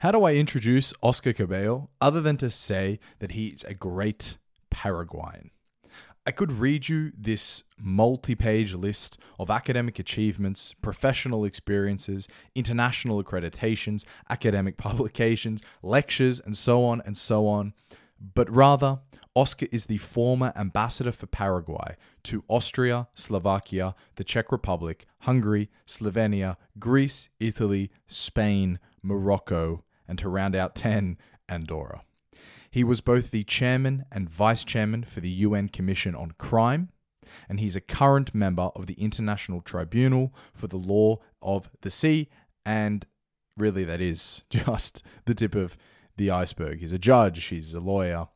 How do I introduce Oscar Cabello other than to say that he's a great Paraguayan? I could read you this multi page list of academic achievements, professional experiences, international accreditations, academic publications, lectures, and so on and so on. But rather, Oscar is the former ambassador for Paraguay to Austria, Slovakia, the Czech Republic, Hungary, Slovenia, Greece, Italy, Spain, Morocco, and to round out 10, Andorra. He was both the chairman and vice chairman for the UN Commission on Crime, and he's a current member of the International Tribunal for the Law of the Sea, and really that is just the tip of the iceberg. He's a judge, he's a lawyer,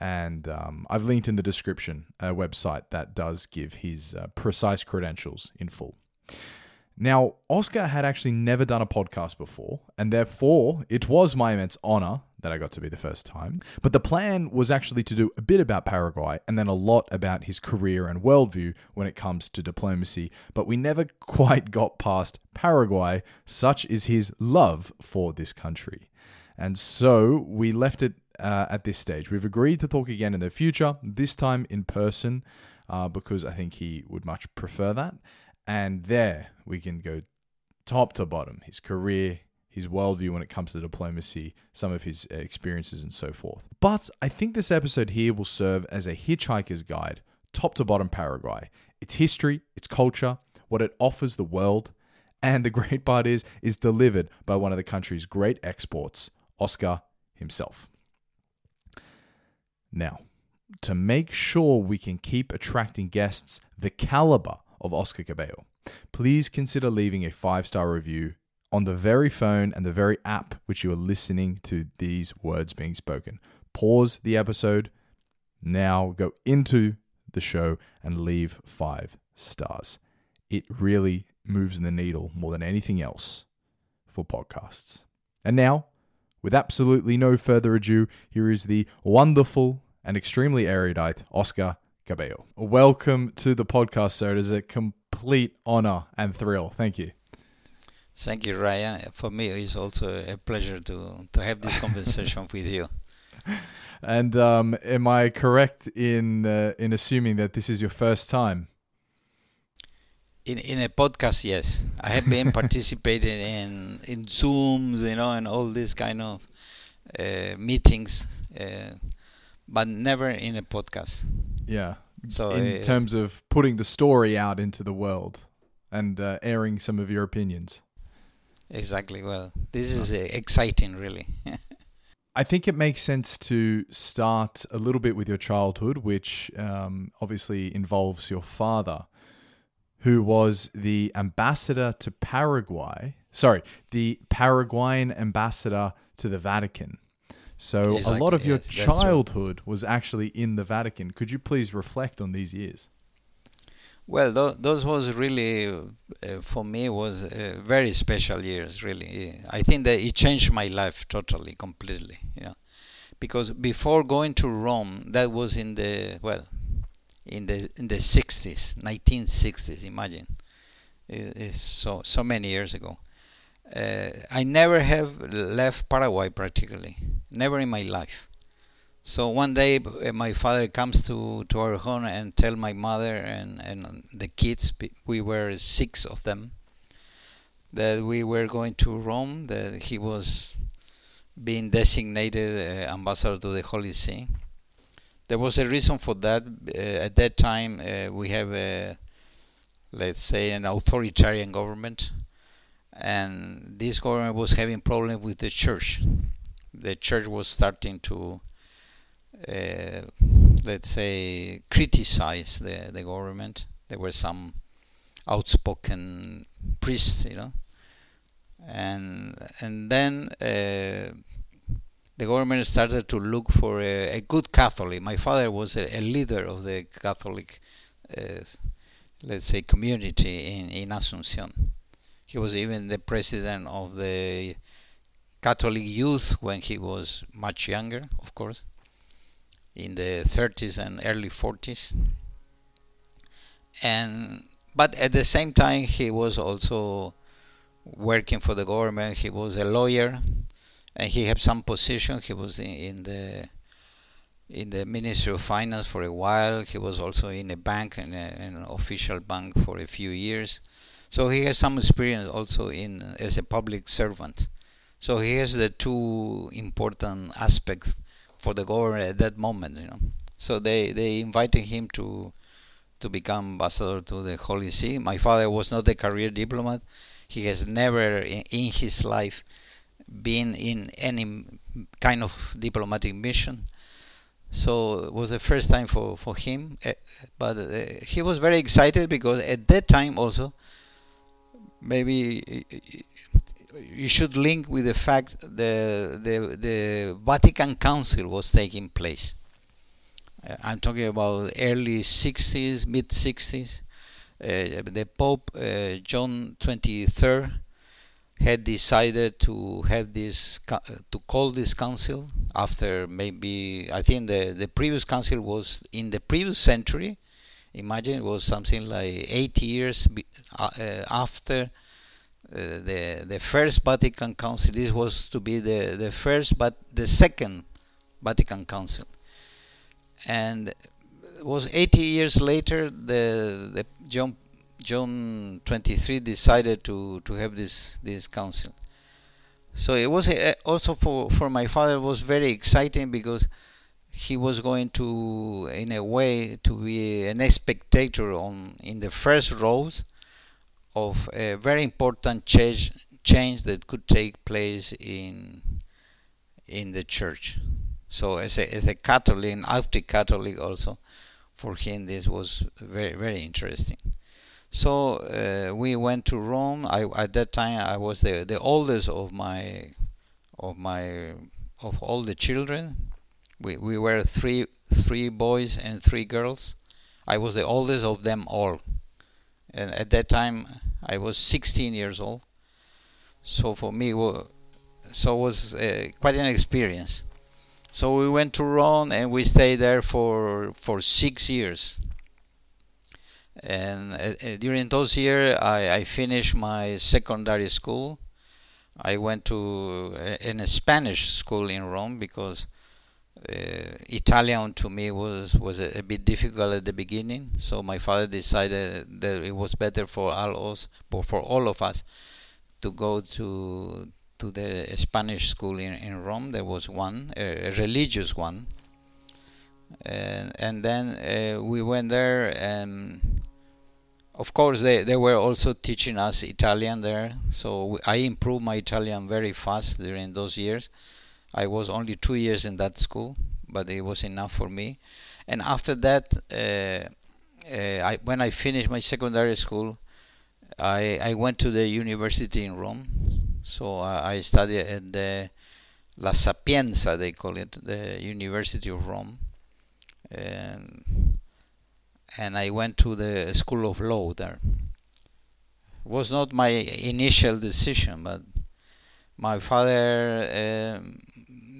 and um, I've linked in the description a website that does give his uh, precise credentials in full. Now, Oscar had actually never done a podcast before, and therefore it was my immense honor that I got to be the first time. But the plan was actually to do a bit about Paraguay and then a lot about his career and worldview when it comes to diplomacy. But we never quite got past Paraguay, such is his love for this country. And so we left it uh, at this stage. We've agreed to talk again in the future, this time in person, uh, because I think he would much prefer that. And there we can go top to bottom his career, his worldview when it comes to diplomacy, some of his experiences, and so forth. But I think this episode here will serve as a hitchhiker's guide, top to bottom Paraguay, its history, its culture, what it offers the world, and the great part is, is delivered by one of the country's great exports, Oscar himself. Now, to make sure we can keep attracting guests the caliber of Oscar Cabello, please consider leaving a five star review on the very phone and the very app which you are listening to these words being spoken. Pause the episode, now go into the show and leave five stars. It really moves the needle more than anything else for podcasts. And now, with absolutely no further ado, here is the wonderful and extremely erudite Oscar Cabello. Welcome to the podcast, sir. It is a complete honor and thrill. Thank you. Thank you, Ryan. For me, it's also a pleasure to, to have this conversation with you. And um, am I correct in uh, in assuming that this is your first time? In in a podcast, yes. I have been participating in in Zooms, you know, and all these kind of uh, meetings, uh, but never in a podcast. Yeah. So in uh, terms of putting the story out into the world and uh, airing some of your opinions. Exactly. Well, this is uh, exciting, really. I think it makes sense to start a little bit with your childhood, which um, obviously involves your father, who was the ambassador to Paraguay. Sorry, the Paraguayan ambassador to the Vatican. So a lot of your childhood was actually in the Vatican. Could you please reflect on these years? Well, th- those was really uh, for me was uh, very special years. Really, I think that it changed my life totally, completely. You know, because before going to Rome, that was in the well, in the in the 60s, 1960s. Imagine, it's so so many years ago. Uh, I never have left Paraguay practically, never in my life. So one day uh, my father comes to, to our home and tell my mother and, and the kids, we were six of them, that we were going to Rome, that he was being designated uh, ambassador to the Holy See. There was a reason for that. Uh, at that time, uh, we have a, let's say, an authoritarian government, and this government was having problems with the church. The church was starting to uh, let's say, criticize the, the government. There were some outspoken priests, you know, and and then uh, the government started to look for a, a, good Catholic. My father was a, a leader of the Catholic, uh, let's say, community in in Asunción. He was even the president of the Catholic youth when he was much younger, of course in the 30s and early 40s and but at the same time he was also working for the government he was a lawyer and he had some position. He was in, in the in the Ministry of Finance for a while. He was also in a bank, in, a, an official bank for a few years. So he has some experience also in as a public servant. So he has the two important aspects for the government at that moment, you know. So they they invited him to to become ambassador to the Holy See. My father was not a career diplomat. He has never in, his life been in any kind of diplomatic mission so it was the first time for for him uh, but uh, he was very excited because at that time also maybe you should link with the fact the the the Vatican Council was taking place uh, I'm talking about early 60s mid 60s uh, the Pope uh, John 23rd had decided to have this uh, to call this council after maybe I think the the previous council was in the previous century. Imagine it was something like eight years uh, after uh, the the first Vatican Council. This was to be the the first, but the second Vatican Council, and it was 80 years later. The the John John 23 decided to, to have this, this council. So it was also for, for my father was very exciting because he was going to, in a way, to be an spectator on in the first rows of a very important change change that could take place in in the church. So as a as a Catholic, an active Catholic also, for him this was very very interesting. So uh, we went to Rome. I, at that time I was the the oldest of my of my of all the children. We we were three three boys and three girls. I was the oldest of them all, and at that time I was 16 years old. So for me, so it was uh, quite an experience. So we went to Rome and we stayed there for for six years and uh, uh, during those years I, I, finished my secondary school i went to uh, in a spanish school in rome because uh, italian to me was was a, a, bit difficult at the beginning. So my father decided that it was better for all us for all of us to go to to the spanish school in, in rome. There was one a, religious one. And and then uh, we went there and of course they, they were also teaching us Italian there. So I improved my Italian very fast during those years I was only two years in that school but it was enough for me. And after that uh, uh, I, when I finished my secondary school I, I went to the university in Rome. So I, I studied at the La Sapienza they call it the University of Rome. And and I went to the School of Law there. It was not my initial decision, but my father uh,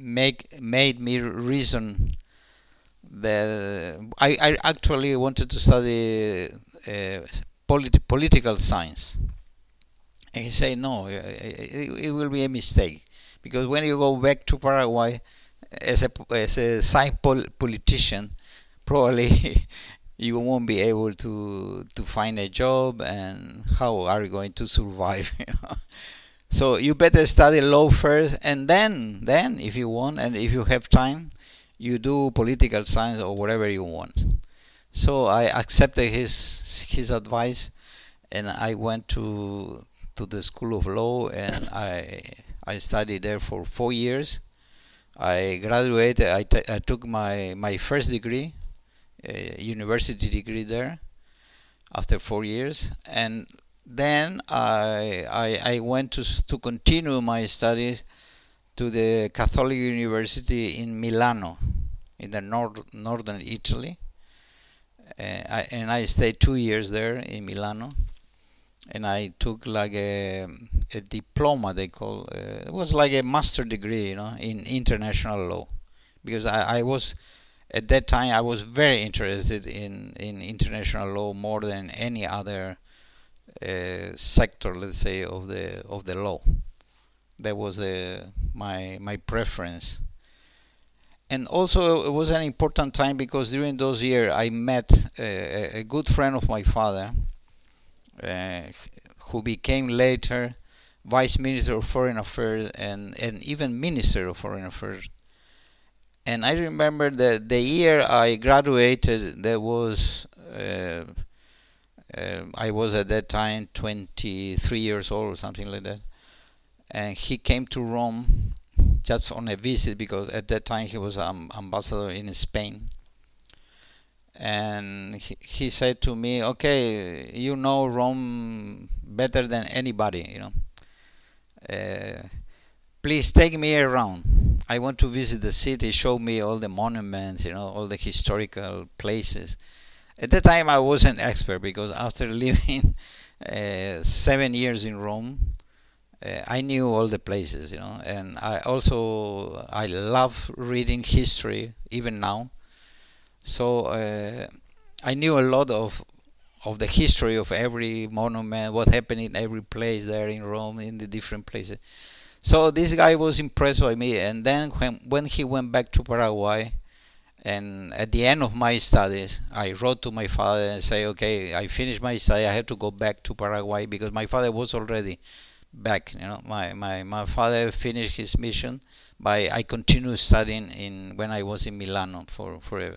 make made me reason that I, I actually wanted to study uh, polit- political science. And he said, no, it, it, will be a mistake because when you go back to Paraguay as a as a science pol- politician, probably you won't be able to to find a job and how are you going to survive you know? So you better study law first and then then if you want and if you have time you do political science or whatever you want. So i accepted his his advice and i went to to the school of law and i i studied there for 4 years. I graduated I, I took my my first degree university degree there after four years, and then I I, I went to to continue my studies to the Catholic University in Milano, in the north northern Italy. Uh, I, and I stayed two years there in Milano, and I took like a, a diploma they call uh, it was like a master degree, you know, in international law, because I, I was at that time I was very interested in, in international law more than any other uh, sector, let's say, of the of the law. That was the my my preference. And also, it was an important time because during those years I met a, a good friend of my father, uh, who became later Vice Minister of Foreign Affairs and, and even Minister of Foreign Affairs. And I remember that the year I graduated, there was uh, uh, I was at that time 23 years old or something like that, and he came to Rome just on a visit because at that time he was um, ambassador in Spain. And he, he said to me, "Okay, you know Rome better than anybody, you know. Uh, please take me around. I want to visit the city. Show me all the monuments, you know, all the historical places." At that time, I was an expert because after living uh, seven years in Rome, uh, I knew all the places, you know, and I also I love reading history even now. So uh, I knew a lot of of the history of every monument, what happened in every place there in Rome, in the different places. So this guy was impressed by me, and then when when he went back to Paraguay, and at the end of my studies, I wrote to my father and say, okay, I finished my study. I have to go back to Paraguay because my father was already back. You know, my, my, my father finished his mission, but I continued studying in when I was in Milano for for a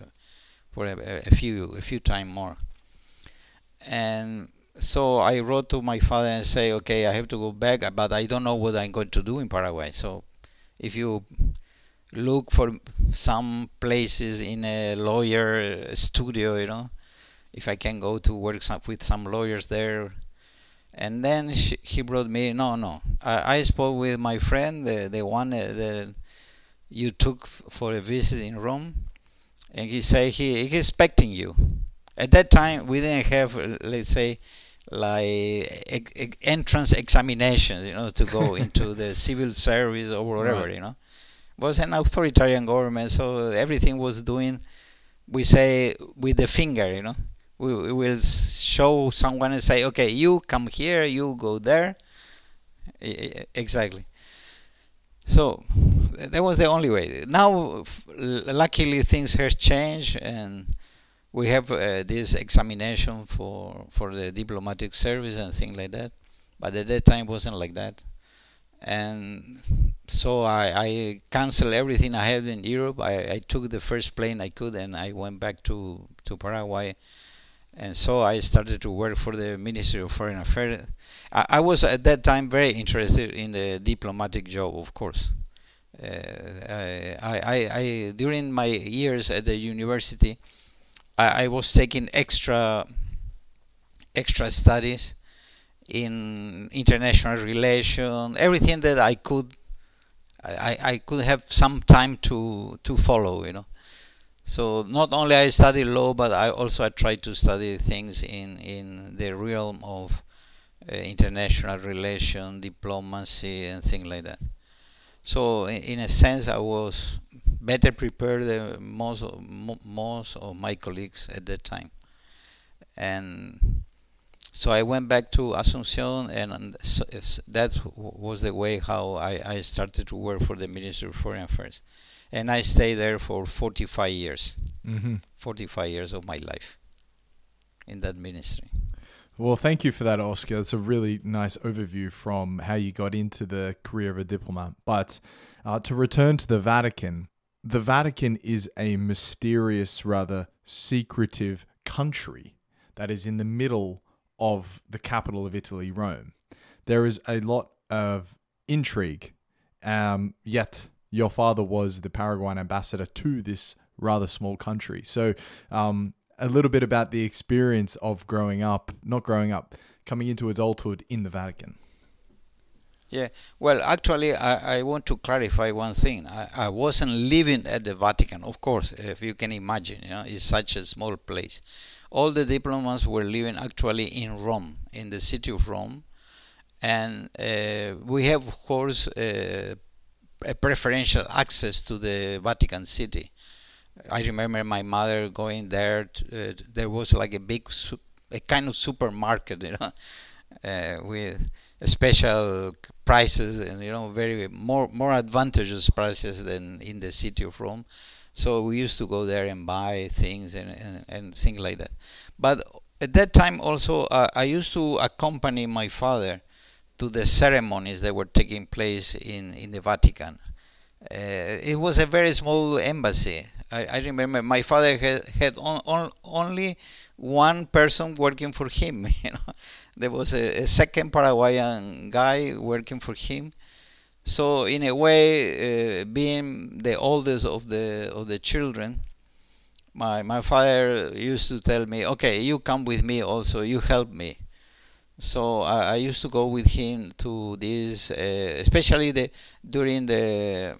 for a, a few a few time more. And so I wrote to my father and say, okay, I have to go back, but I don't know what I'm going to do in Paraguay. So if you look for some places in a lawyer studio, you know, if I can go to work some, with some lawyers there. And then she, he brought me, no, no. I, I spoke with my friend, the, the one uh, that you took for a visit in Rome, and he said he he's expecting you. At that time, we didn't have, uh, let's say, like entrance examinations, you know, to go into the civil service or whatever, right. you know was an authoritarian government, so everything was doing, we say, with the finger, you know. We, we will show someone and say, okay, you come here, you go there. Exactly. So that was the only way. Now, luckily, things have changed, and we have uh, this examination for for the diplomatic service and things like that. But at that time, wasn't like that and so I, I canceled everything I had in Europe. I, I took the first plane I could and I went back to, to Paraguay. And so I started to work for the Ministry of Foreign Affairs. I, I was at that time very interested in the diplomatic job, of course. Uh, I, I, during my years at the university, I, I was taking extra extra studies in international relation, everything that I could, I, I could have some time to to follow, you know. So not only I study law, but I also I try to study things in in the realm of uh, international relation, diplomacy, and things like that. So in, in a sense, I was better prepared than most of, most of my colleagues at that time, and so I went back to Asuncion, and that was the way how I, I started to work for the Ministry of Foreign Affairs, and I stayed there for 45 years, mm-hmm. 45 years of my life in that ministry. Well, thank you for that, Oscar. It's a really nice overview from how you got into the career of a diplomat. But uh, to return to the Vatican, the Vatican is a mysterious, rather secretive country that is in the middle of the capital of Italy, Rome. There is a lot of intrigue. Um, yet your father was the Paraguayan ambassador to this rather small country. So, um, a little bit about the experience of growing up, not growing up, coming into adulthood in the Vatican. Yeah, well, actually, I, I want to clarify one thing. I, I wasn't living at the Vatican, of course, if you can imagine, you know, it's such a small place all the diplomats were living actually in Rome, in the city of Rome, and uh, we have, of course, uh, a preferential access to the Vatican City. I remember my mother going there. To, uh, there was like a big, a kind of supermarket, you know, uh, with special prices and you know very more more advantageous prices than in the city of Rome. So we used to go there and buy things and, and, and things like that. But at that time also uh, I used to accompany my father to the ceremonies that were taking place in, in the Vatican. Uh, it was a very small embassy. I, I remember my father had, had on, on, only one person working for him. You know, there was a, a, second Paraguayan guy working for him. So in a way, uh, being the oldest of the of the children, my my father used to tell me, "Okay, you come with me. Also, you help me." So I, I used to go with him to this, uh, especially the during the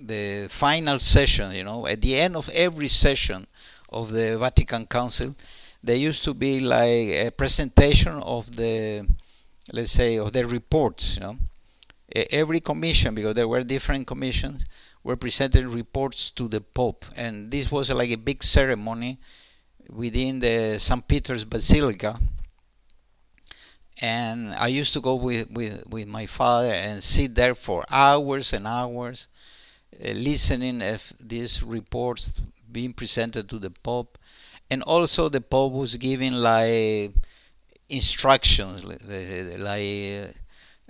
the final session. You know, at the end of every session of the Vatican Council, there used to be like a presentation of the, let's say, of the reports. You know, every commission because there were different commissions were presenting reports to the Pope, and this was like a big ceremony within the St. Peter's Basilica and I used to go with, with, with my father and sit there for hours and hours, uh, listening if these reports being presented to the Pope, and also the Pope was giving like instructions, like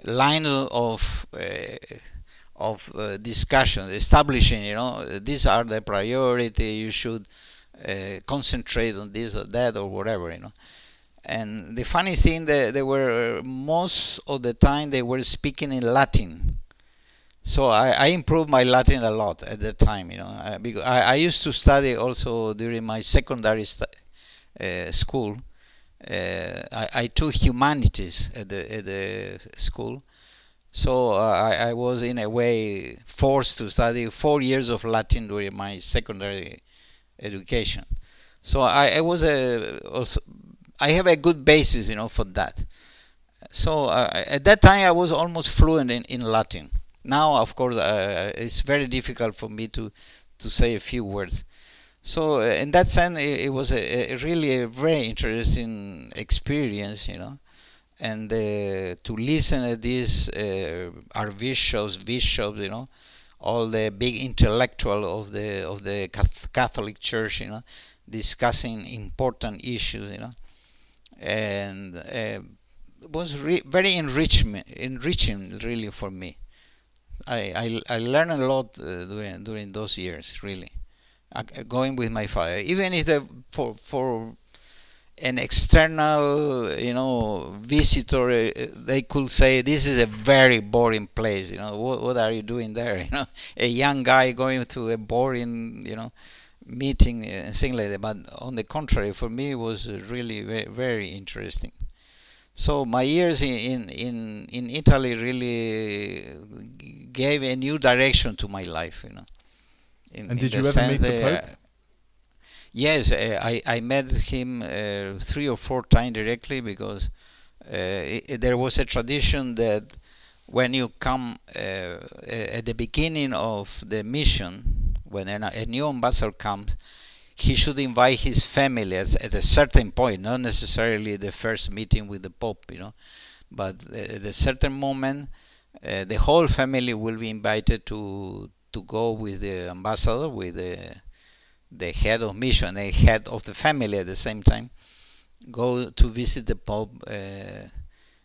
line of uh, of uh, discussion, establishing, you know, these are the priority. You should uh, concentrate on this or that or whatever, you know and the funny thing that they were most of the time they were speaking in Latin. So I, I improved my Latin a lot at that time, you know, I, because I, I used to study also during my secondary uh, school. Uh, I, I, took humanities at the, at the school, so uh, I, I was in a way forced to study four years of Latin during my secondary education. So I, I was a also I have a good basis, you know, for that. So uh, at that time, I was almost fluent in, in Latin. Now, of course, it's very difficult for me to to say a few words. So uh, in that sense, it, it was a, a, really a very interesting experience, you know, and uh, to listen to these uh, archbishops, bishops, you know, all the big intellectual of the of the Catholic Church, you know, discussing important issues, you know? And uh, was re- very enrichment, enriching really for me. I, I, I learned a lot uh, during during those years really, going with my father. Even if the, for for an external you know visitor, uh, they could say this is a very boring place. You know what what are you doing there? You know a young guy going to a boring you know meeting and things like that. But on the contrary, for me, it was really very, very interesting. So my years in, in in Italy really gave a new direction to my life, you know. In, and did you ever meet the Pope? Uh, yes, uh, I I met him uh, three or four times directly because it, uh, there was a tradition that when you come uh, at the beginning of the mission when a new ambassador comes, he should invite his family at a certain point, not necessarily the first meeting with the Pope, you know, but at a certain moment, uh, the whole family will be invited to to go with the ambassador, with the the head of mission, the head of the family at the same time, go to visit the Pope uh,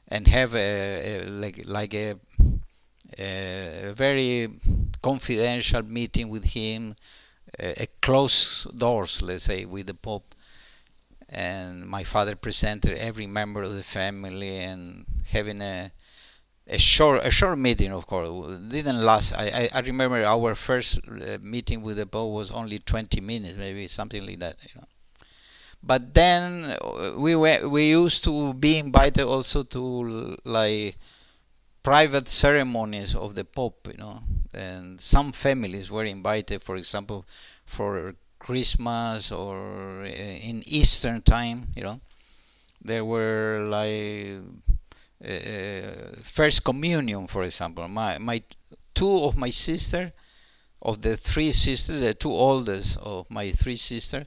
and have a, a like like a a very confidential meeting with him, a, a close doors, let's say, with the Pope. And my father presented every member of the family and having a a short a short meeting of course. Didn't last. I, I, I remember our first uh, meeting with the Pope was only 20 minutes maybe something like that you know. But then uh, we were we used to be invited also to like private ceremonies of the Pope, you know, and some families were invited, for example, for Christmas or uh, in Eastern time, you know, there were like uh, first communion, for example. My my two of my sister, of the three sisters, the two oldest of my three sisters,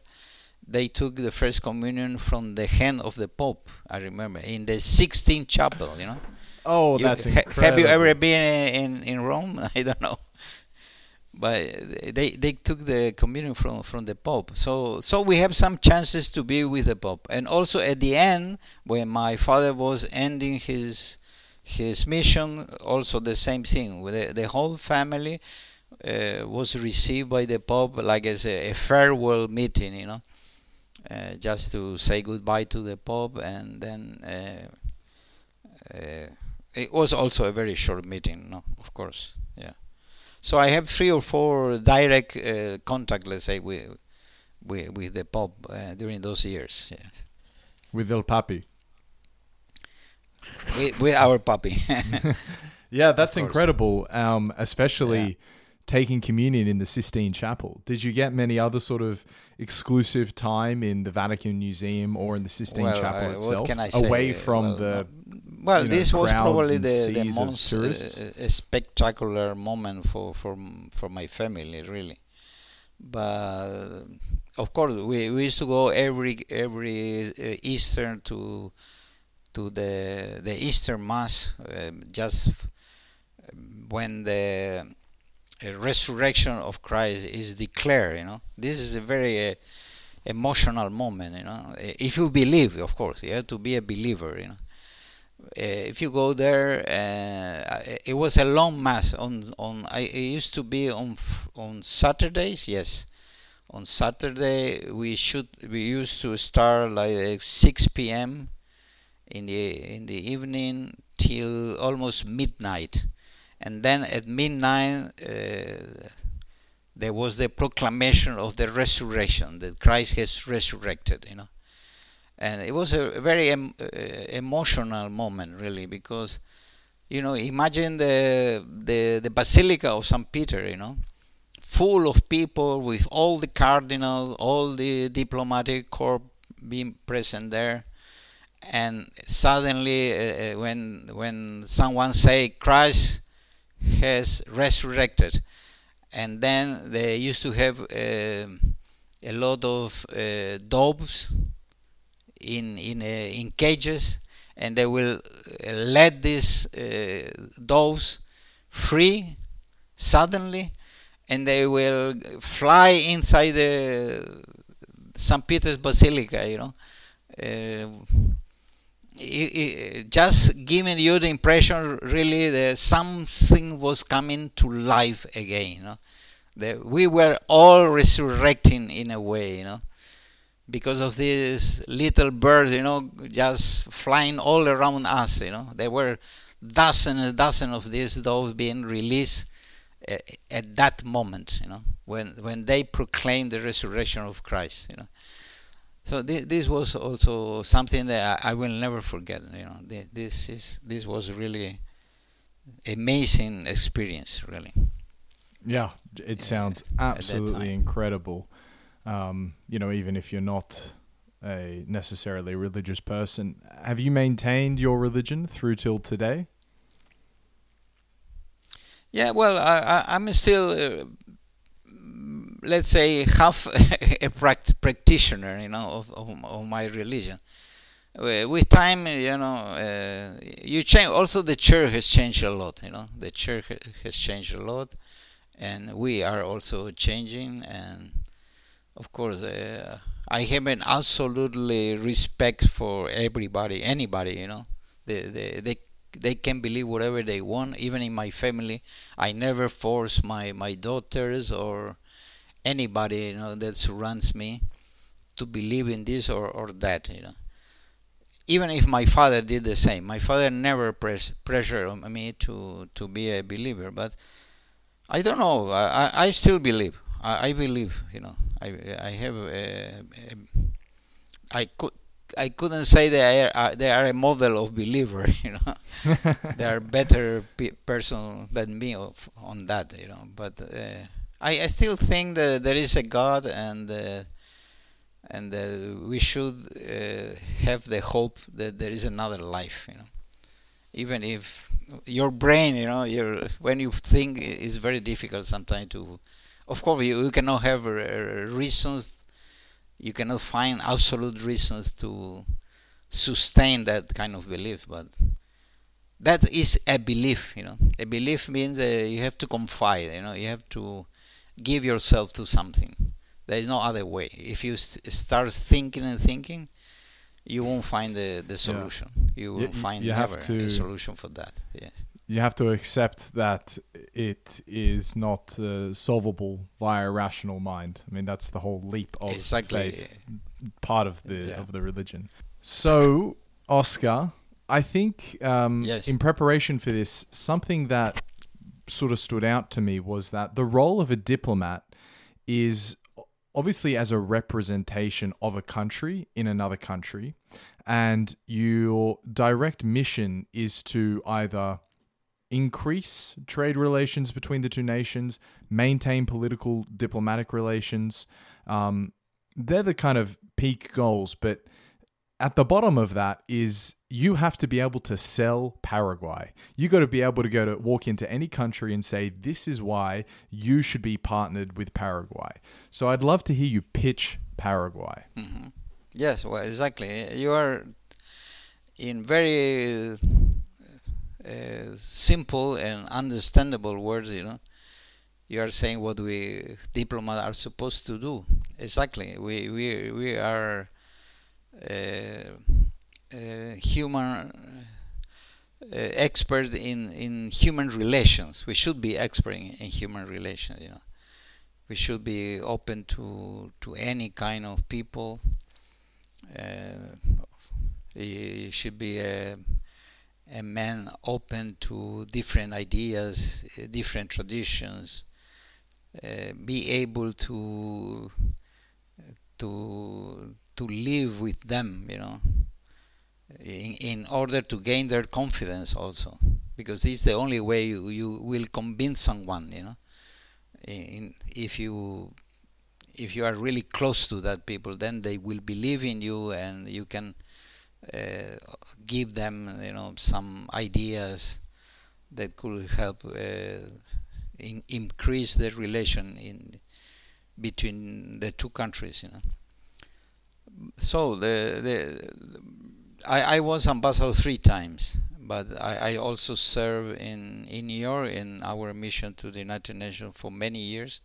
they took the first communion from the hand of the Pope. I remember in the Sixtine Chapel. You know. Oh, You- that's ha- incredible. Have you ever been in in Rome? I don't know, but they they took the communion from from the Pope. So so we have some chances to be with the Pope, and also at the end when my father was ending his his mission, also the same thing. The, the whole family uh, was received by the Pope like as a, a farewell meeting, you know. Uh, just to say goodbye to the Pope, and then uh, uh, it was also a very short meeting, no, of course, yeah. So I have three or four direct uh, contact, let's say, with with, with the Pope uh, during those years, yeah. with El Papi. with, with our puppy. Yeah, that's incredible. Um, especially Yeah. taking communion in the Sistine Chapel. Did you get many other sort of exclusive time in the Vatican Museum or in the Sistine Well, Chapel uh, itself, what can I say? away from Well, the? Well, you know, this was probably the, the most uh, uh, spectacular moment for, for for my family, really. But of course, we, we used to go every every uh, Easter to to the the Easter Mass, uh, just when the uh, resurrection of Christ is declared. You know, this is a very uh, emotional moment. You know, if you believe, of course, you have to be a believer. You know, if you go there, uh, it was a long mass on on. I, it used to be on on Saturdays. Yes, on Saturday we should we used to start like 6 p.m. in the in the evening till almost midnight, and then at midnight. Uh, there was the proclamation of the resurrection that Christ has resurrected, you know and it was a very em- uh, emotional moment really because you know imagine the the the basilica of St Peter you know full of people with all the cardinals all the diplomatic corps being present there. And suddenly uh, uh, when when someone say Christ has resurrected and then they used to have um a lot of uh, doves in in uh, in cages, and they will uh, let these uh, doves free suddenly, and they will fly inside the St. Peter's Basilica. You know, uh, i- i- just giving you the impression really that something was coming to life again. You know, that we were all resurrecting in a way. You know because of these little birds, you know, just flying all around us, you know. There were dozen and dozen of these doves being released at, at that moment, you know, when when they proclaimed the resurrection of Christ, you know. So thi- this was also something that I, I will never forget, you know. Thi- This is this was really amazing experience, really. Yeah, it sounds absolutely incredible. Um, you know, even if you're not a necessarily religious person, have you maintained your religion through till today? Yeah, well, I, I'm still, uh, let's say, half a pract- practitioner, you know, of, of, of my religion. With time, you know, uh, you change. Also, the church has changed a lot. You know, the church has changed a lot, and we are also changing. And of course, uh, I have an absolutely respect for everybody, anybody. You know, they they they they can believe whatever they want. Even in my family, I never force my my daughters or anybody you know that surrounds me to believe in this or or that. You know, even if my father did the same, my father never press pressure on me to to be a believer. But I don't know. I I, I still believe. I, I believe. You know, I I have a, a I could. I couldn't say they are they are a model of believer, you know. they are better pe- person than me of, on that, you know. But uh, I, I still think that there is a God, and uh, and uh, we should uh, have the hope that there is another life, you know. Even if your brain, you know, your when you think it's very difficult sometimes to. Of course, you, you cannot have uh, reasons you cannot find absolute reasons to sustain that kind of belief, but that is a belief, you know. A belief means that you have to confide, you know, you have to give yourself to something. There is no other way. If you st- start thinking and thinking, you won't find the, the solution. Yeah. You will find you never to, a solution for that. Yeah. You have to accept that it is not uh, solvable via rational mind. I mean, that's the whole leap of exactly. faith, part of the yeah. of the religion. So, Oscar, I think um, yes. in preparation for this, something that sort of stood out to me was that the role of a diplomat is obviously as a representation of a country in another country, and your direct mission is to either increase trade relations between the two nations, maintain political diplomatic relations. Um, they're the kind of peak goals, but at the bottom of that is you have to be able to sell Paraguay. You got to be able to go to walk into any country and say this is why you should be partnered with Paraguay. So I'd love to hear you pitch Paraguay. Mm-hmm. Yes, well, exactly. You are in very uh, simple and understandable words. You know, you are saying what we diplomats are supposed to do. Exactly. We we we are uh, uh, human uh, expert in in human relations. We should be expert in, in human relations. You know, we should be open to to any kind of people. Uh, he should be a, a man open to different ideas, different traditions, uh, be able to to to live with them, you know, in, in order to gain their confidence also, because this is the only way you, you will convince someone, you know. In, if you if you are really close to that people, then they will believe in you, and you can uh, give them, you know, some ideas that could help uh, in, increase the relation in between the two countries, you know so the, the I, I was ambassador three times, but I, I also served in in New York in our mission to the United Nations for many years,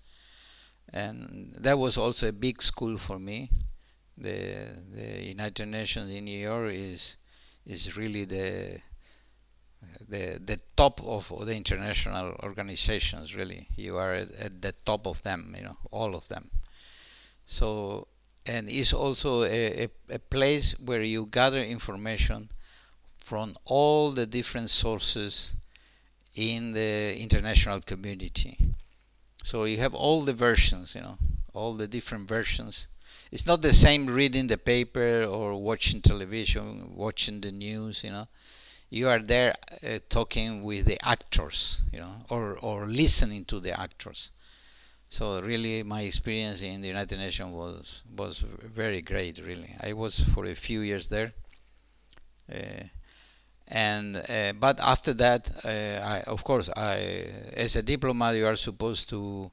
and that was also a big school for me. The the United Nations in New York is is really the the the top of the international organizations. Really, you are at, at the top of them. You know, all of them. So and is also a, a, a, place where you gather information from all the different sources in the international community. So you have all the versions, you know, all the different versions. It's not the same reading the paper or watching television, watching the news, you know. You are there uh, talking with the actors, you know, or, or listening to the actors. So really, my experience in the United Nations was was very great. Really, I was for a few years there, uh, and uh, but after that, uh, I, of course, I as a diplomat, you are supposed to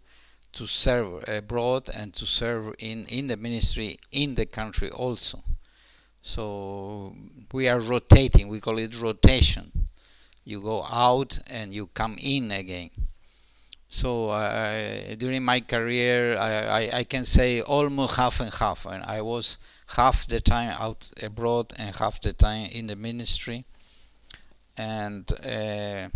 to serve abroad and to serve in in the ministry in the country also. So we are rotating. We call it rotation. You go out and you come in again so uh, during my career, I, I, I, can say almost half and half. And I was half the time out abroad and half the time in the ministry. And uh,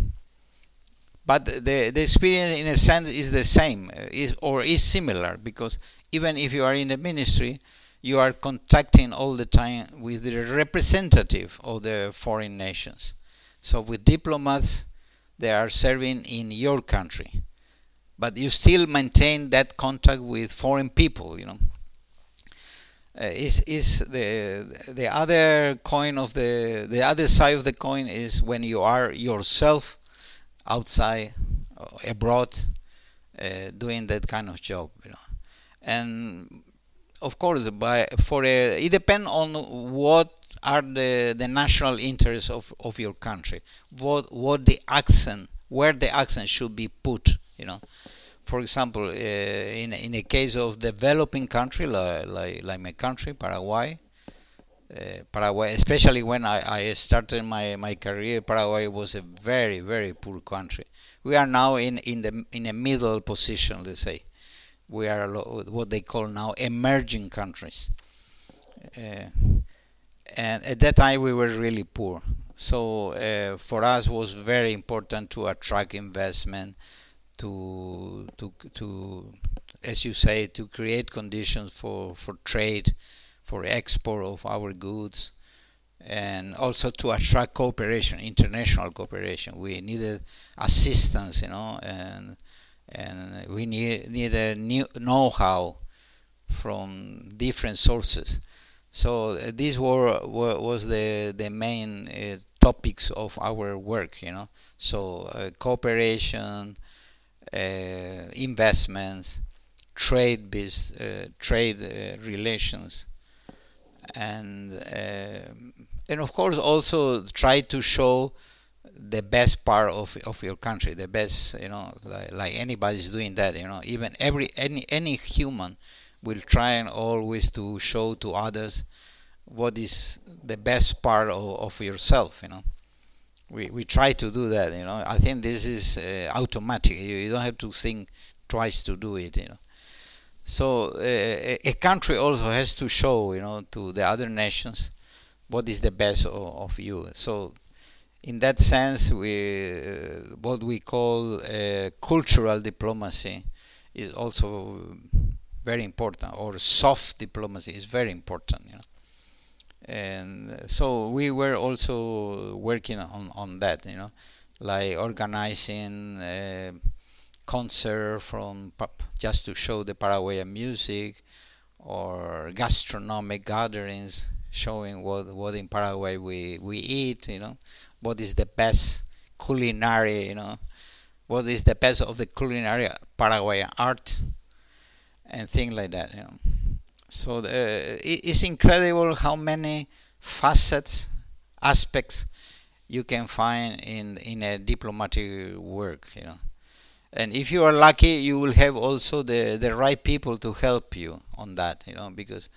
but the the experience, in a sense, is the same, uh, is or is similar because even if you are in the ministry, you are contacting all the time with the representative of the foreign nations. So with diplomats, they are serving in your country but you still maintain that contact with foreign people you know uh, is is the the other coin of the the other side of the coin is when you are yourself outside uh, abroad uh, doing that kind of job you know. And of course by for a, it depends on what are the the national interests of of your country. What what the accent where the accent should be put you know. For example, uh, in in a case of developing country like like, like my country, Paraguay, uh, Paraguay, especially when I, I started my, my career, Paraguay was a very very poor country. We are now in in the in a middle position, let's say. We are what they call now emerging countries. Uh, and at that time we were really poor. So uh, for us was very important to attract investment, to to to as you say to create conditions for for trade for export of our goods and also to attract cooperation international cooperation. We needed assistance you know and and we need need a new know-how from different sources. So uh, these were, were was the the main uh, topics of our work you know. So uh, cooperation uh, investments, trade biz, uh, trade uh, relations, and and of course also try to show the best part of of your country, the best you know, like, like anybody's doing that. You know, even every any any human will try and always to show to others what is the best part of, of yourself. You know we we try to do that you know i think this is uh, automatic you, you, don't have to think twice to do it you know so uh, a country also has to show you know to the other nations what is the best of, of you. So in that sense we uh, what we call uh, cultural diplomacy is also very important or soft diplomacy is very important you know. And so we were also working on on that you know like organizing a concert from just to show the Paraguayan music or gastronomic gatherings showing what what in Paraguay we we eat you know what is the best culinary you know what is the best of the culinary Paraguayan art and things like that you know so uh, the, it's incredible how many facets, aspects you can find in in a diplomatic work. You know, and if you are lucky, you will have also the the right people to help you on that. You know, because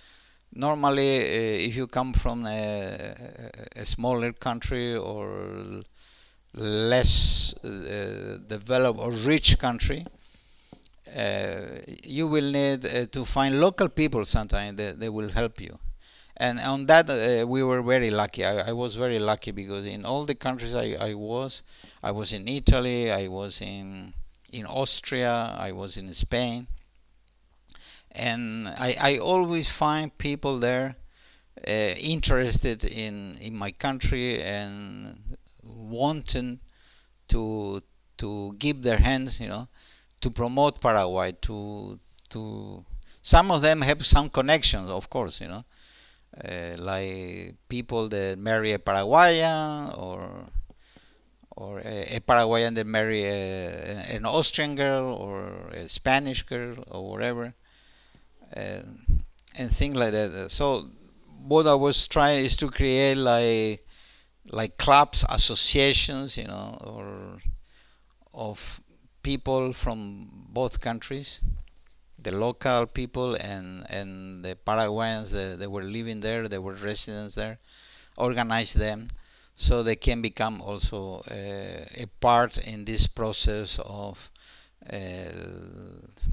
normally uh, if you come from a, a smaller country or less uh, developed or rich country uh, you will need uh, to find local people sometimes that they will help you and on that uh, we were very lucky I, I, was very lucky because in all the countries I, I, was I was in Italy I was in in Austria I was in Spain and I, I always find people there uh, interested in in my country and wanting to to give their hands you know to promote Paraguay. To to some of them have some connections, of course, you know, uh, like people that marry a Paraguayan or or a, a Paraguayan that marry a, an Austrian girl or a Spanish girl or whatever, and, and things like that. So what I was trying is to create like like clubs, associations, you know, or of people from both countries, the local people and and the Paraguayans that, that were living there, they were residents there, organize them so they can become also uh, a part in this process of uh,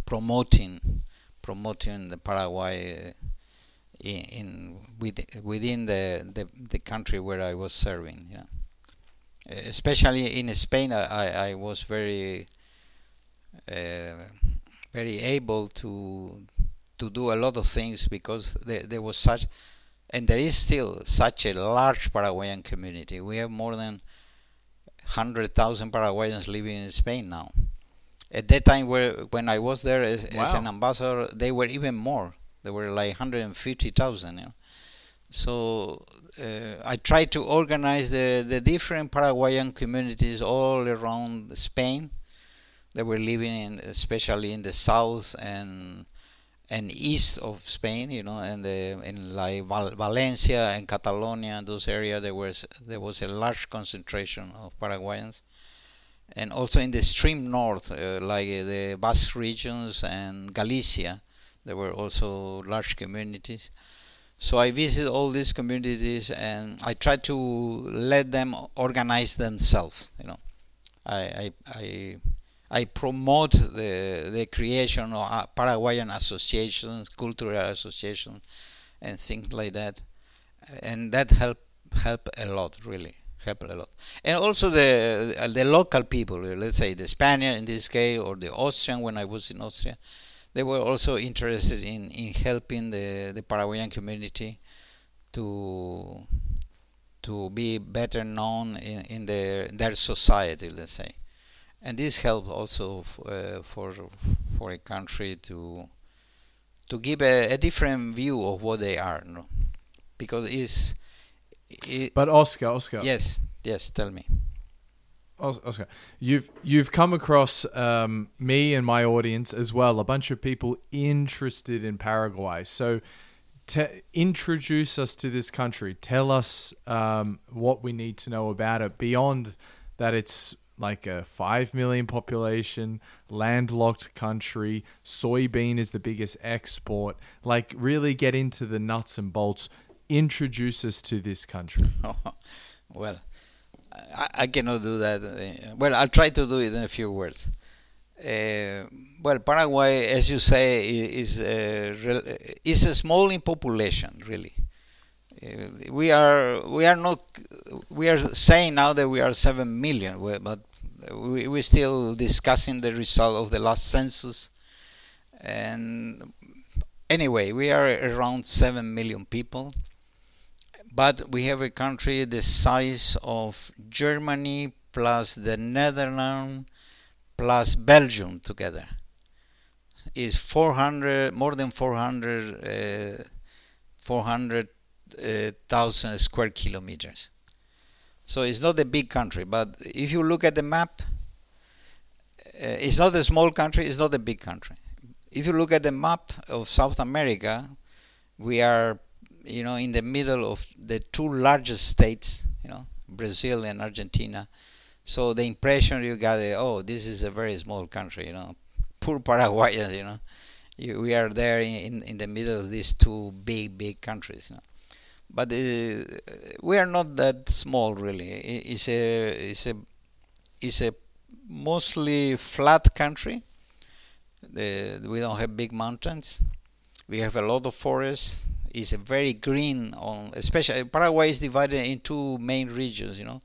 promoting promoting the Paraguay uh, in, in within the, the the country where I was serving. Yeah, especially in Spain, I I was very uh, very able to to do a lot of things because there, there was such and there is still such a large Paraguayan community. We have more than 100,000 Paraguayans living in Spain now. At that time, where when I was there as, wow. as an ambassador, they were even more. They were like 150,000. You know? So uh, I tried to organize the, the different Paraguayan communities all around Spain they were living in, especially in the south and and east of Spain, you know, and the, in like Val- Valencia and Catalonia, those areas, there was there was a large concentration of Paraguayans, and also in the extreme north, uh, like uh, the Basque regions and Galicia, there were also large communities. So I visit all these communities and I try to let them organize themselves. You know, I I I, I promote the the creation of uh, Paraguayan associations, cultural associations, and things like that, and that help help a lot really help a lot. And also the uh, the local people, let's say the Spaniard in this case, or the Austrian when I was in Austria, they were also interested in, in helping the, the Paraguayan community to to be better known in, in their their society, let's say. And this helps also uh, for for a country to to give a, a, different view of what they are, no? because it's. It, but Oscar, Oscar. Yes, yes. Tell me. Oscar, you've you've come across um, me and my audience as well, a bunch of people interested in Paraguay. So, te- introduce us to this country. Tell us um, what we need to know about it beyond that. It's like a five million population, landlocked country. Soybean is the biggest export. Like, really get into the nuts and bolts. Introduce us to this country. well I, I, cannot do that. Well, I'll try to do it in a few words. Uh, well, Paraguay, as you say, is uh, is a small in population, really. We are we are not we are saying now that we are seven million, but we we're still discussing the result of the last census. And anyway, we are around seven million people but we have a country the size of Germany plus the Netherlands plus Belgium together is 400 more than 400 uh, 400,000 uh, square kilometers. So it's not a big country, but if you look at the map, uh, it's not a small country, it's not a big country. If you look at the map of South America, we are you know, in the middle of the two largest states, you know, Brazil and Argentina. So the impression you got, oh, this is a very small country, you know, poor Paraguayans, you know, you, we are there in, in the middle of these two big, big countries, you know. But uh, we are not that small, really. It's a, it's a, it's a mostly flat country. The, we don't have big mountains. We have a lot of forests is very green on especially Paraguay is divided in two main regions you know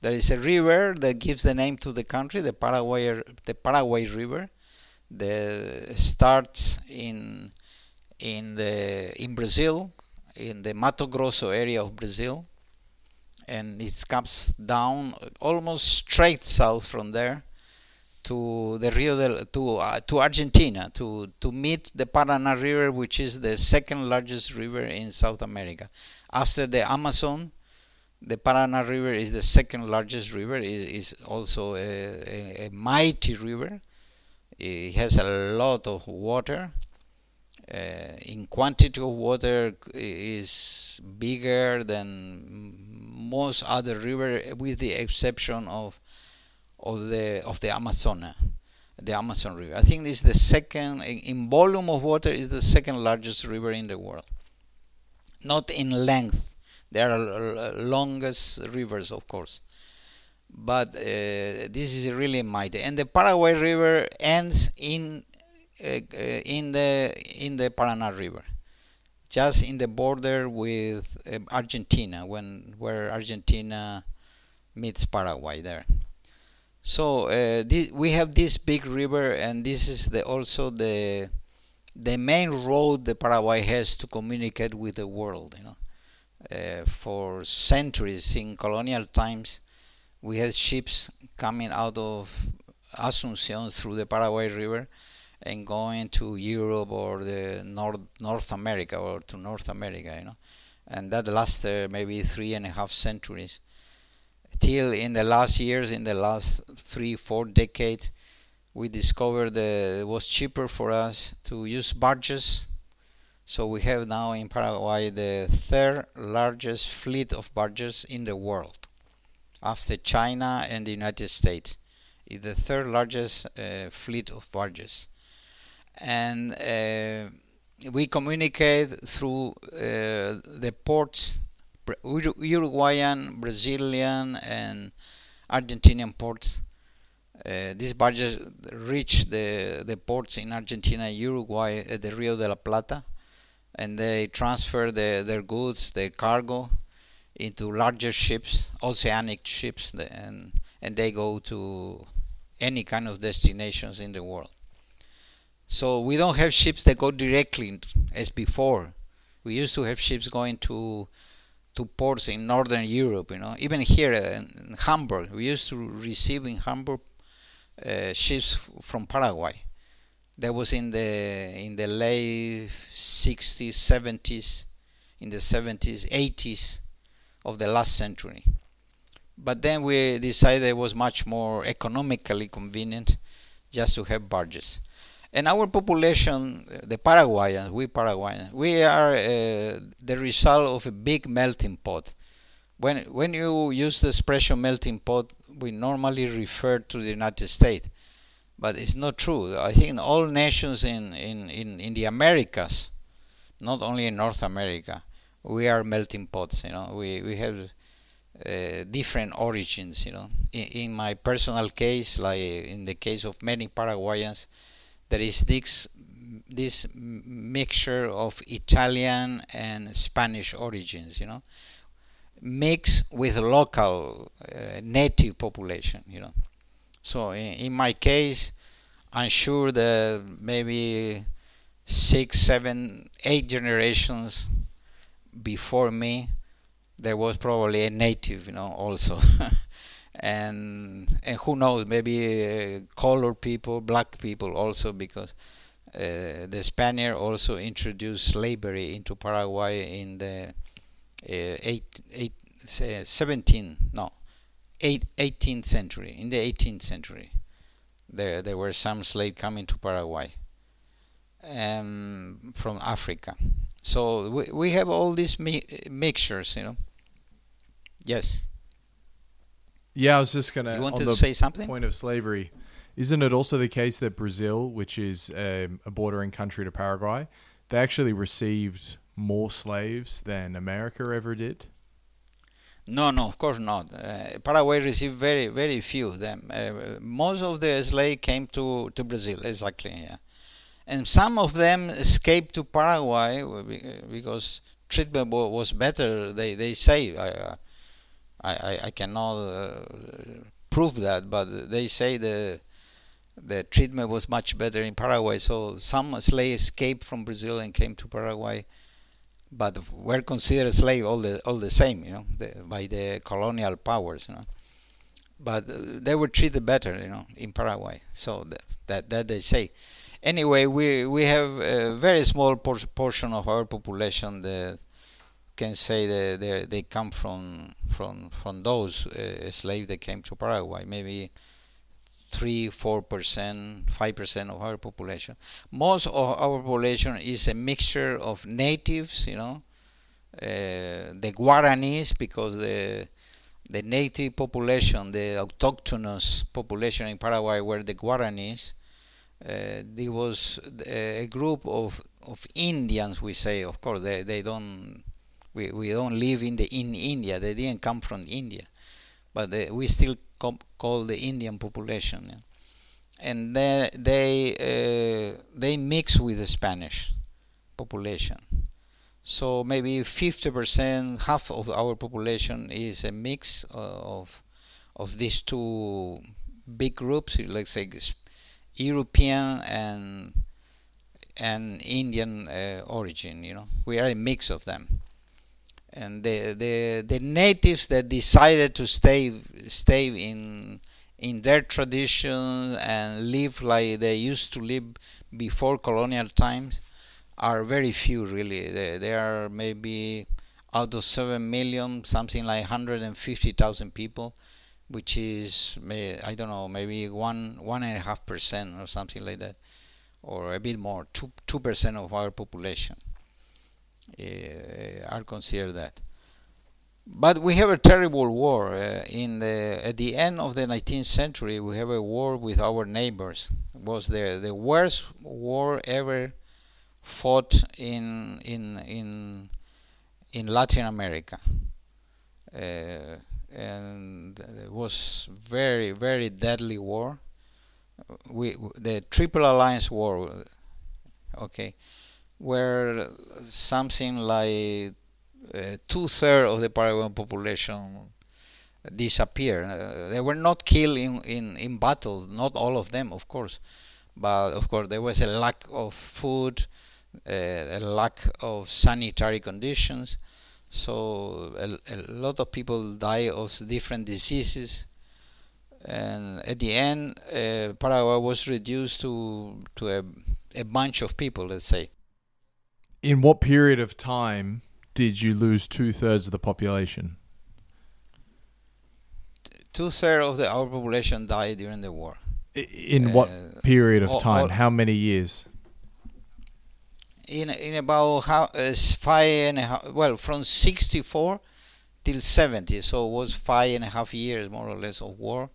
there is a river that gives the name to the country the Paraguay the Paraguay river that starts in in the in Brazil in the Mato Grosso area of Brazil and it comes down almost straight south from there to the Rio del to uh, to Argentina to to meet the Paraná River, which is the second largest river in South America. After the Amazon, the Paraná River is the second largest river. It is also a, a, a mighty river. It has a lot of water. Uh, in quantity of water is bigger than most other river, with the exception of of the of the Amazon, the Amazon River. I think this is the second in volume of water is the second largest river in the world. Not in length. There are longest rivers, of course, but uh, this is really mighty. And the Paraguay River ends in in the in the Paraná River, just in the border with uh, Argentina, when where Argentina meets Paraguay there. So uh, this, we have this big river, and this is the, also the the main road the Paraguay has to communicate with the world. You know, uh, for centuries in colonial times, we had ships coming out of Asunción through the Paraguay River and going to Europe or the North North America or to North America. You know, and that lasted maybe three and a half centuries till in the last years, in the last three, four decades, we discovered that it was cheaper for us to use barges. So we have now in Paraguay the third largest fleet of barges in the world, after China and the United States. It's the third largest uh, fleet of barges, and uh, we communicate through uh, the ports, Uruguayan, Brazilian, and Argentinian ports. Uh, these barges reach the, the ports in Argentina Uruguay at the Rio de la Plata, and they transfer the, their goods, their cargo, into larger ships, oceanic ships, and and they go to any kind of destinations in the world. So we don't have ships that go directly as before. We used to have ships going to to ports in northern Europe. You know, even here in Hamburg, we used to receive in Hamburg uh, ships from Paraguay. That was in the in the late 60s, 70s, in the 70s, 80s of the last century. But then we decided it was much more economically convenient just to have barges and our population, the Paraguayans, we Paraguayans, we are uh, the result of a big melting pot. When when you use the expression melting pot, we normally refer to the United States, but it's not true. I think all nations in, in, in, in the Americas, not only in North America, we are melting pots. You know, we we have uh, different origins. You know, in, in my personal case, like in the case of many Paraguayans there is this this mixture of Italian and Spanish origins, you know, mixed with local uh, native population, you know. So in, in, my case, I'm sure that maybe six, seven, eight generations before me, there was probably a native, you know, also. and and who knows maybe uh, colored people black people also because uh, the Spaniard also introduced slavery into Paraguay in the uh, eight, eight, 17 no eight, 18th century in the 18th century. There there were some slaves coming to Paraguay um, from Africa. So we, we have all these mi- mixtures you know? Yes yeah, I was just gonna. You wanted to say something? Point of slavery. Isn't it also the case that Brazil, which is um, a bordering country to Paraguay, they actually received more slaves than America ever did? No, no, of course not. Uh, Paraguay received very, very few of them. Uh, most of the slaves came to, to Brazil, exactly, yeah. And some of them escaped to Paraguay because treatment was better, they, they say. Uh, I, I, I cannot uh, prove that, but they say the the treatment was much better in Paraguay. So some slaves escaped from Brazil and came to Paraguay, but were considered slave all the all the same, you know, the, by the colonial powers, you know. But they were treated better, you know, in Paraguay. So that that, that they say. Anyway, we we have a very small por- portion of our population that can say they they come from from from those uh, slaves that came to Paraguay. Maybe three, four percent, five percent of our population. Most of our population is a mixture of natives, you know, uh, the Guaranis, because the the native population, the autochthonous population in Paraguay were the Guaranis. Uh, there was a group of of Indians, we say. Of course, they, they don't we, we don't live in the in India. They didn't come from India, but they, we still call the Indian population. Yeah. And they they uh, they mix with the Spanish population. So maybe 50%, half of our population is a mix of of these two big groups, let's say European and and Indian uh, origin. You know, we are a mix of them and the, the the natives that decided to stay stay in in their tradition and live like they used to live before colonial times are very few really. They, they are maybe out of 7 million something like 150,000 people which is I don't know maybe one one and a half percent or something like that or a bit more two two percent of our population are considered that. but we have a terrible war uh, in the at the end of the 19th century. We have a war with our neighbors. It was the the worst war ever fought in in in in Latin America, uh, and it was very very deadly war. We the Triple Alliance War, okay, where something like uh, two thirds of the Paraguayan population disappeared. Uh, they were not killed in, in, in battle, not all of them, of course, but of course there was a lack of food, uh, a lack of sanitary conditions. So a, a lot of people die of different diseases, and at the end, uh, Paraguay was reduced to to a, a bunch of people, let's say. In what period of time did you lose two thirds of the population? Two thirds of the our population died during the war. In what uh, period of time? All, How many years? In in about how, uh, five and a half. Well, from sixty four till seventy, so it was five and a half years more or less of war.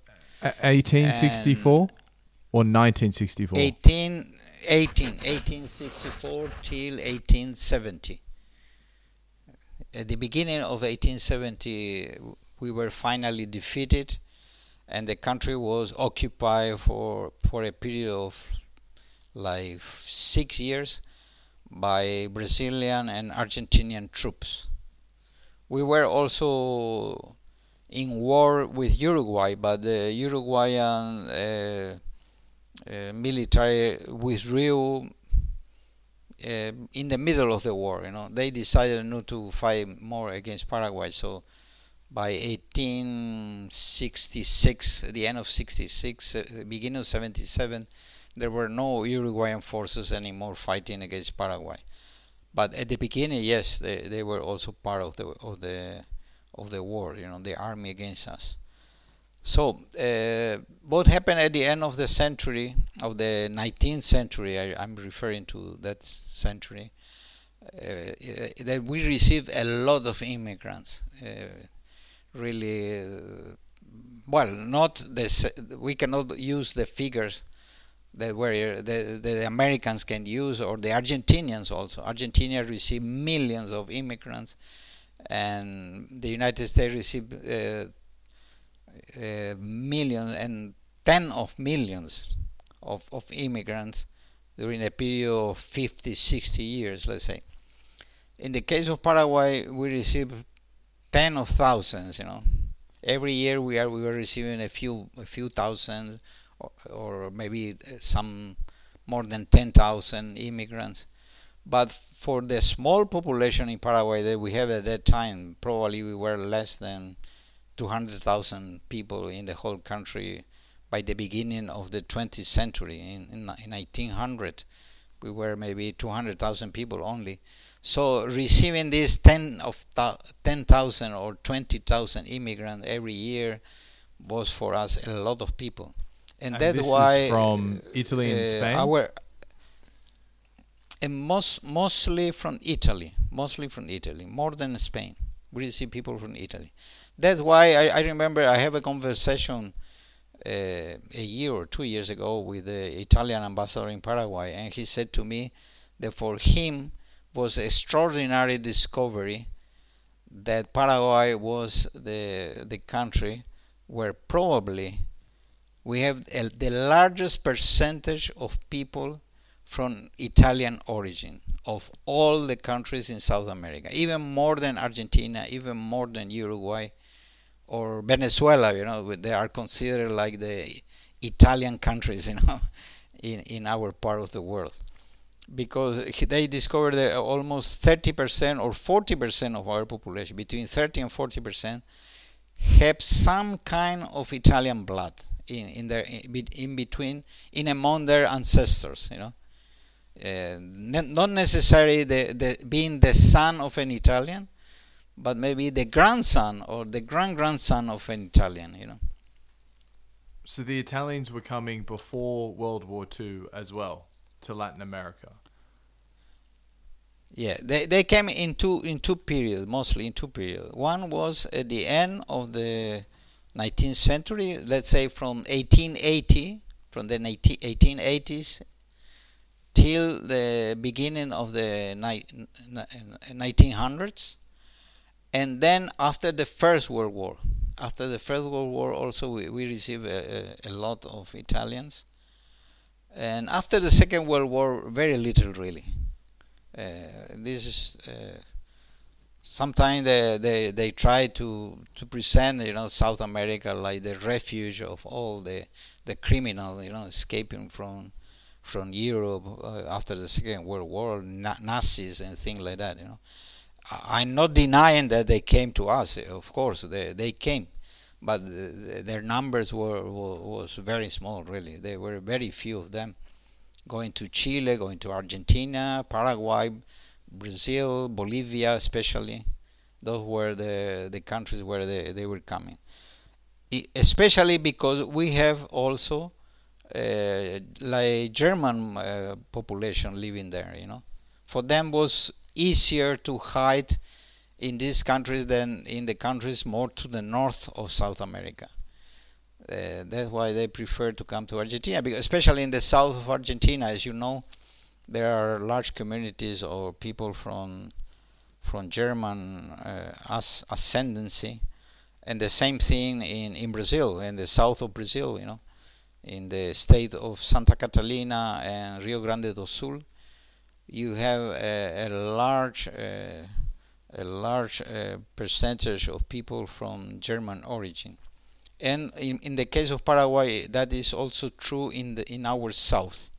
Eighteen sixty four or nineteen sixty four. 18, 18, 1864 till 1870 at the beginning of 1870, we were finally defeated, and the country was occupied for for a period of like six years by Brazilian and Argentinian troops. We were also in war with Uruguay, but the Uruguayan uh, military withdrew uh, in the middle of the war. You know, they decided not to fight more against Paraguay. So by 1866, the end of 66, uh, beginning of 77, there were no Uruguayan forces anymore fighting against Paraguay. But at the beginning, yes, they, they were also part of the of the of the war. You know, the army against us. So, uh, what happened at the end of the century, of the 19th century, I, am referring to that century, uh, that we received a lot of immigrants. Uh, really, uh, well, not the, we cannot use the figures that were the, the Americans can use or the Argentinians also. Argentina received millions of immigrants, and the United States received uh, millions and ten of millions of, of immigrants during a period of 50, 60 years, let's say. In the case of Paraguay, we receive ten of thousands. You know, every year we are we were receiving a few a few thousand, or, or maybe some more than ten thousand immigrants. But for the small population in Paraguay that we have at that time, probably we were less than 200,000 people in the whole country by the beginning of the 20th century. In, in, in 1900, we were maybe 200,000 people only. So receiving these 10 of 10,000 or 20,000 immigrants every year was for us a lot of people, and, and that's why from Italy and uh, Spain. Our and most mostly from Italy, mostly from Italy, more than Spain. We receive people from Italy. That's why I, I remember I have a conversation uh, a year or two years ago with the Italian ambassador in Paraguay, and he said to me that for him was extraordinary discovery that Paraguay was the the country where probably we have the largest percentage of people from Italian origin of all the countries in South America, even more than Argentina, even more than Uruguay or Venezuela, you know, they are considered like the Italian countries, you know, in, in our part of the world. Because they discovered that almost 30% or 40% of our population, between 30 and 40%, have some kind of Italian blood in, in their in between in among their ancestors, you know. Uh, not necessarily the, the being the son of an Italian, but maybe the grandson or the grand grandson of an Italian, you know. So the Italians were coming before World War II as well to Latin America. Yeah, they, they came in two in two periods, mostly in two periods. One was at the end of the 19th century, let's say from 1880, from the 1880s till the beginning of the 1900s, and then after the First World War. After the First World War, also we, we received a, a lot of Italians, and after the Second World War, very little really. Uh, this is uh, sometimes they, they they try to to present you know South America like the refuge of all the the criminal you know escaping from from Europe uh, after the Second World War, na- Nazis and things like that. You know, I'm not denying that they came to us. Of course, they they came, but their numbers were, was very small. Really, there were very few of them going to Chile, going to Argentina, Paraguay, Brazil, Bolivia, especially. Those were the the countries where they, they were coming. especially because we have also uh, like German uh, population living there. You know, for them was easier to hide in these countries than in the countries more to the north of South America. Uh, that's why they prefer to come to Argentina, because especially in the south of Argentina, as you know, there are large communities of people from from German uh, as ascendancy, and the same thing in in Brazil, in the south of Brazil, you know, in the state of Santa Catalina and Rio Grande do Sul, you have a, a large uh, a large uh, percentage of people from German origin. And in, in the case of Paraguay, that is also true in the in our south.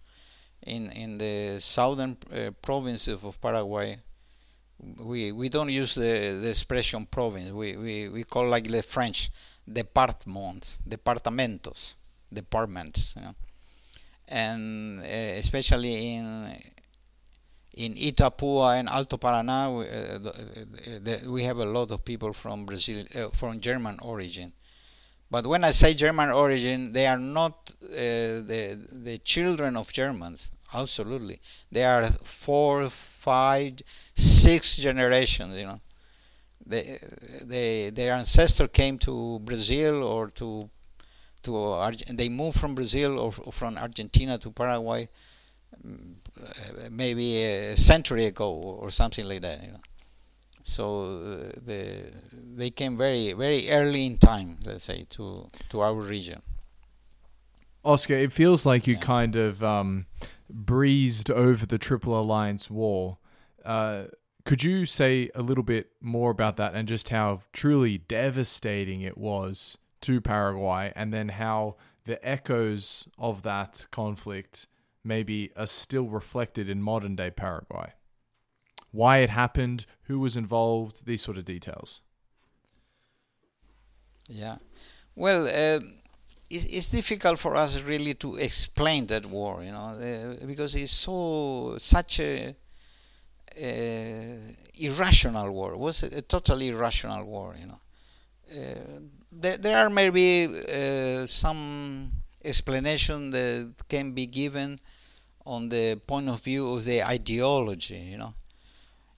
In in the southern uh, provinces of Paraguay, we we don't use the, the expression province. We, we we call like the French departments, departamentos departments, you know. and uh, especially in in Itapúa and Alto Paraná, we, uh, the, the, we have a lot of people from Brazil, uh, from German origin. But when I say German origin, they are not uh, the the children of Germans. Absolutely, they are four, five, six generations. You know, they, they their ancestor came to Brazil or to to Arge- they moved from Brazil or, or from Argentina to Paraguay uh, maybe a century ago or something like that. You know. So uh, the they came very very early in time, let's say, to to our region. Oscar, it feels like you yeah. kind of um, breezed over the Triple Alliance War. Uh, could you say a little bit more about that and just how truly devastating it was to Paraguay, and then how the echoes of that conflict maybe are still reflected in modern day Paraguay. Why it happened, who was involved, these sort of details. Yeah. Well, uh, it's, it's, difficult for us really to explain that war, you know, uh, because it's so such a uh, irrational war. It was a, a, totally irrational war, you know. Uh, there, there are maybe uh, some explanation that can be given on the point of view of the ideology you know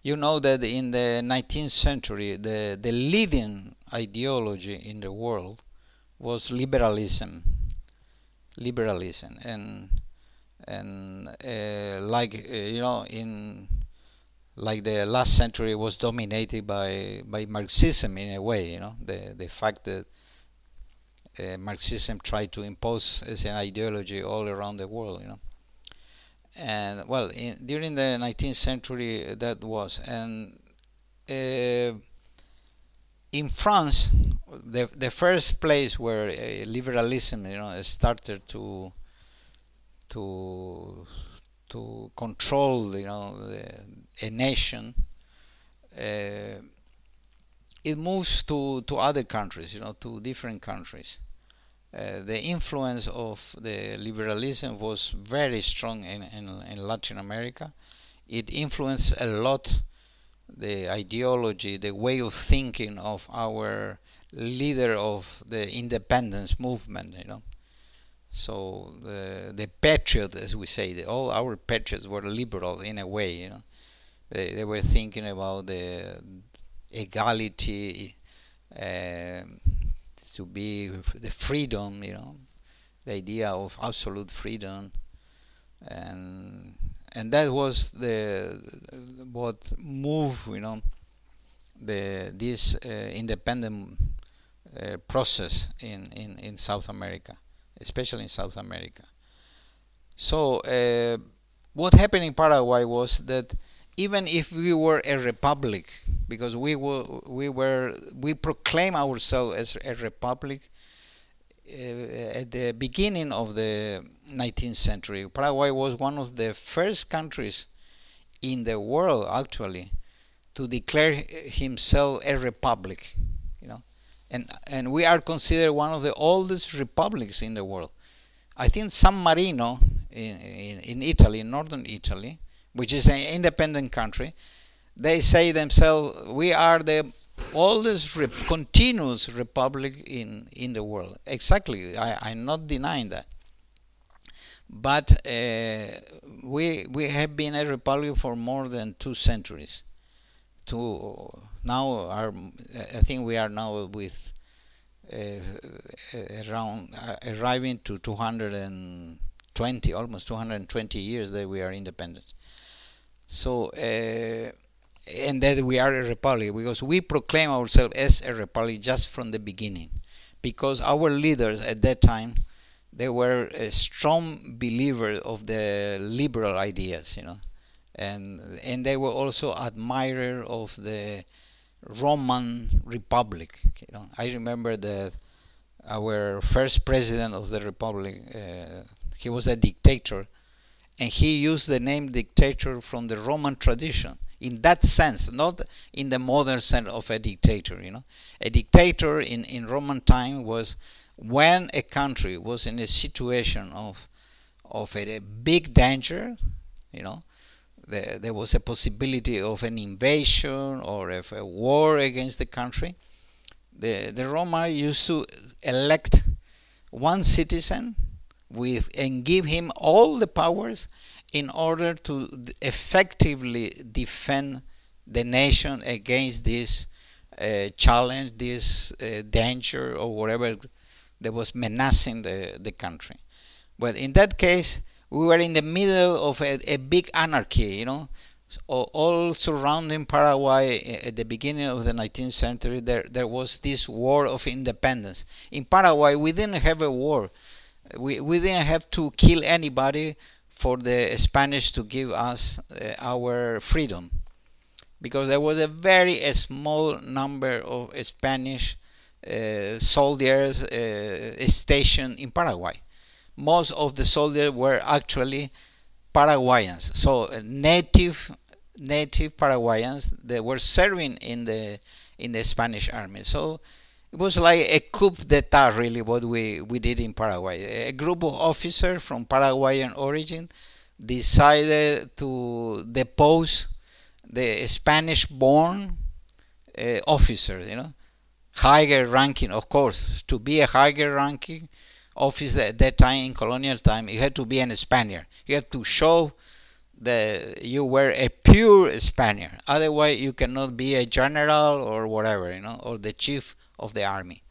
you know that in the 19th century the the leading ideology in the world was liberalism liberalism and and uh, like uh, you know in like the last century was dominated by by Marxism in a way. You know, the the fact that uh, Marxism tried to impose as an ideology all around the world. You know, and well, in, during the 19th century that was, and uh, in France, the the first place where uh, liberalism, you know, started to to to control, you know, the, a nation, uh, it moves to, to other countries, you know, to different countries. Uh, the influence of the liberalism was very strong in, in, in, Latin America. It influenced a lot the ideology, the way of thinking of our leader of the independence movement, you know. So the the patriots, as we say, the, all our patriots were liberal in a way, you know They, they were thinking about the equality, uh, to be the freedom, you know, the idea of absolute freedom, and and that was the what moved, you know, the this uh, independent uh, process in, in in South America, especially in South America. So uh, what happened in Paraguay was that even if we were a republic, because we were we were we proclaim ourselves as a republic uh, at the beginning of the 19th century. Paraguay was one of the first countries in the world actually to declare himself a republic, you know, and and we are considered one of the oldest republics in the world. I think San Marino in, in, in Italy, in northern Italy, which is an independent country, they say themselves, we are the oldest rep- continuous republic in, in the world. Exactly, I, I'm not denying that. But uh, we we have been a republic for more than two centuries. To now, are I think we are now with uh, around uh, arriving to 220, almost 220 years that we are independent. So, uh, and that we are a republic because we proclaim ourselves as a republic just from the beginning, because our leaders at that time they were a strong believer of the liberal ideas, you know, and and they were also admirer of the Roman Republic. You know, I remember that our first president of the republic, uh, he was a dictator, and he used the name dictator from the Roman tradition. In that sense, not in the modern sense of a dictator. You know, a dictator in in Roman time was when a country was in a situation of of a, a big danger. You know, there, there was a possibility of an invasion or of a war against the country, the, the Roma used to elect one citizen with and give him all the powers in order to effectively defend the nation against this uh, challenge, this uh, danger, or whatever that was menacing the, the country. But in that case, we were in the middle of a, a big anarchy, you know, all surrounding Paraguay at the beginning of the 19th century. There, there was this war of independence. In Paraguay, we didn't have a war. We, we didn't have to kill anybody for the Spanish to give us uh, our freedom, because there was a very small number of Spanish uh, soldiers uh, stationed in Paraguay. Most of the soldiers were actually Paraguayans, so uh, native native Paraguayans that were serving in the in the Spanish army. So it was like a coup d'état, really, what we, we did in Paraguay. A group of officers from Paraguayan origin decided to depose the Spanish-born uh, officer, you know, higher ranking, of course, to be a higher ranking officer at that time in colonial time, you had to be an Spaniard. You had to show that you were a pure Spaniard. Otherwise, you cannot be a general or whatever, you know, or the chief of the army.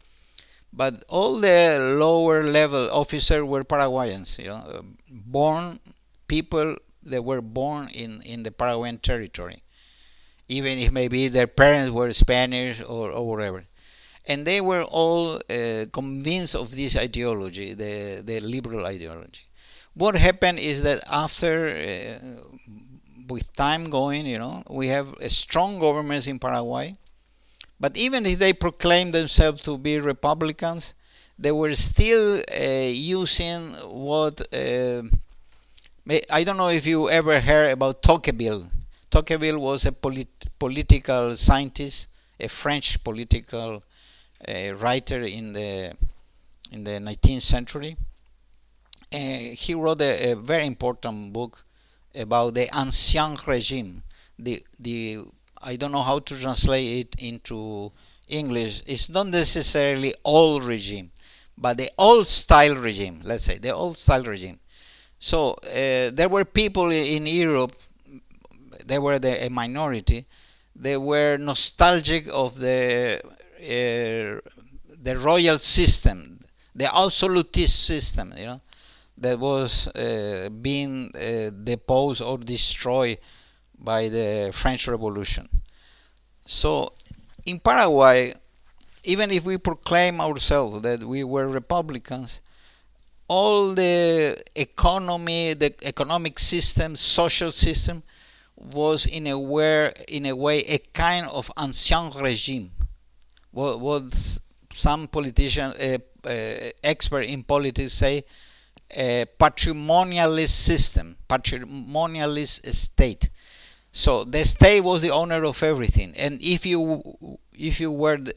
But all the lower level officers were Paraguayans, you know, born people that were born in, in the Paraguayan territory, even if maybe their parents were Spanish or, or whatever and they were all uh, convinced of this ideology, the, the liberal ideology. What happened is that after, uh, with time going, you know, we have a strong governments in Paraguay, but even if they proclaimed themselves to be Republicans, they were still uh, using what uh, I don't know if you ever heard about Tocqueville. Tocqueville was a polit- political scientist, a French political a writer in the in the 19th century. Uh, he wrote a, a, very important book about the ancien regime. The the I don't know how to translate it into English. It's not necessarily old regime, but the old style regime. Let's say the old style regime. So uh, there were people in Europe they were the, a minority, they were nostalgic of the uh, the royal system, the absolutist system, you know, that was uh, being uh, deposed or destroyed by the French Revolution. So, in Paraguay, even if we proclaim ourselves that we were Republicans, all the economy, the economic system, social system, was in a way, in a way, a kind of ancien regime. What, what some politician, uh, uh, expert in politics say, a patrimonialist system, patrimonialist state. So the state was the owner of everything, and if you if you were the,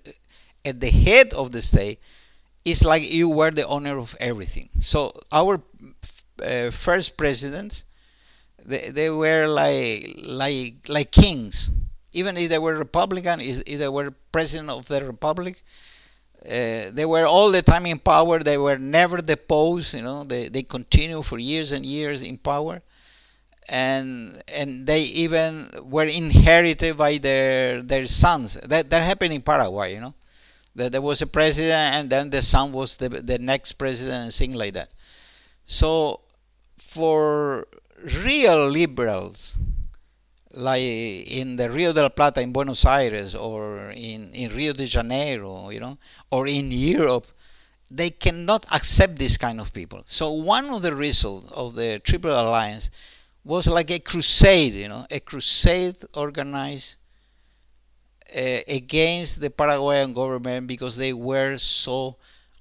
at the head of the state, it's like you were the owner of everything. So our uh, first presidents, they, they were like like like kings. Even if they were Republican, if they were president of the republic, uh, they were all the time in power. They were never deposed. You know, they they continue for years and years in power, and and they even were inherited by their their sons. That that happened in Paraguay. You know, that there was a president, and then the son was the the next president, and things like that. So, for real liberals, like in the Rio de la Plata in Buenos Aires or in, in Rio de Janeiro, you know, or in Europe, they cannot accept this kind of people. So one of the results of the Triple Alliance was like a crusade, you know, a crusade organized uh, against the Paraguayan government because they were so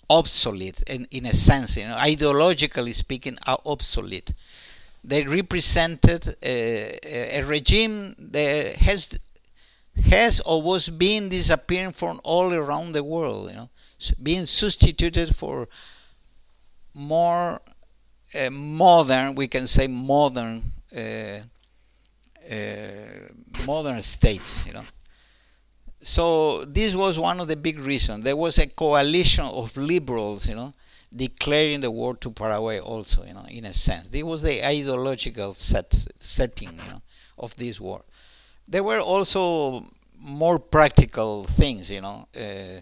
obsolete in, in a sense, you know, ideologically speaking, are obsolete. They represented a, a regime that has has or was being disappearing from all around the world, you know, being substituted for more uh, modern, we can say modern, uh, uh, modern states, you know. So this was one of the big reasons. There was a coalition of liberals, you know, declaring the war to Paraguay also, you know, in a sense. This was the ideological set, setting, you know, of this war. There were also more practical things, you know. Uh,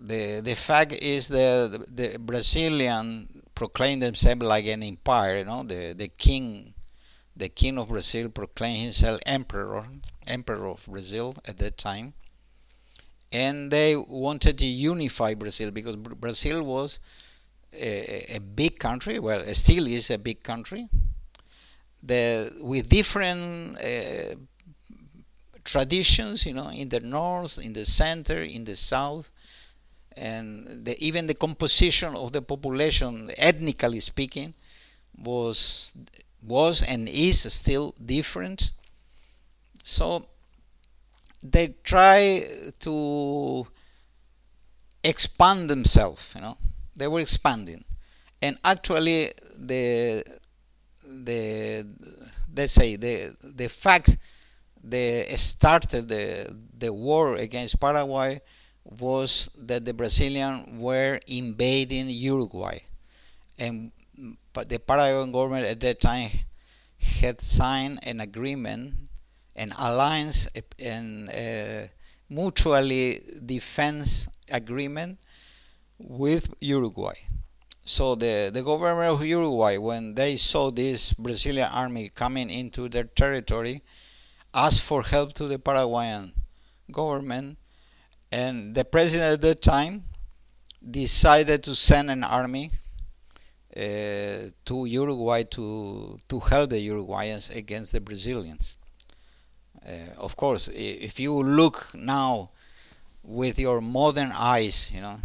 the the fact is that the, the Brazilian proclaimed themselves like an empire, you know. The the king, the king of Brazil proclaimed himself emperor, emperor of Brazil at that time, and they wanted to unify Brazil because Brazil was a, a big country. Well, still is a big country. The with different uh, traditions, you know, in the north, in the center, in the south, and the, even the composition of the population, ethnically speaking, was was and is still different. So they try to expand themselves, you know, they were expanding, and actually the the let's say the the fact they started the the war against Paraguay was that the Brazilians were invading Uruguay, and mm, but the Paraguayan government at that time had signed an agreement, an alliance, eh, and eh, mutually defense agreement with Uruguay. So the, the government of Uruguay, when they saw this Brazilian army coming into their territory, asked for help to the Paraguayan government, and the president at that time decided to send an army uh, to Uruguay to to help the Uruguayans against the Brazilians. Uh, of course, if you look now with your modern eyes, you know,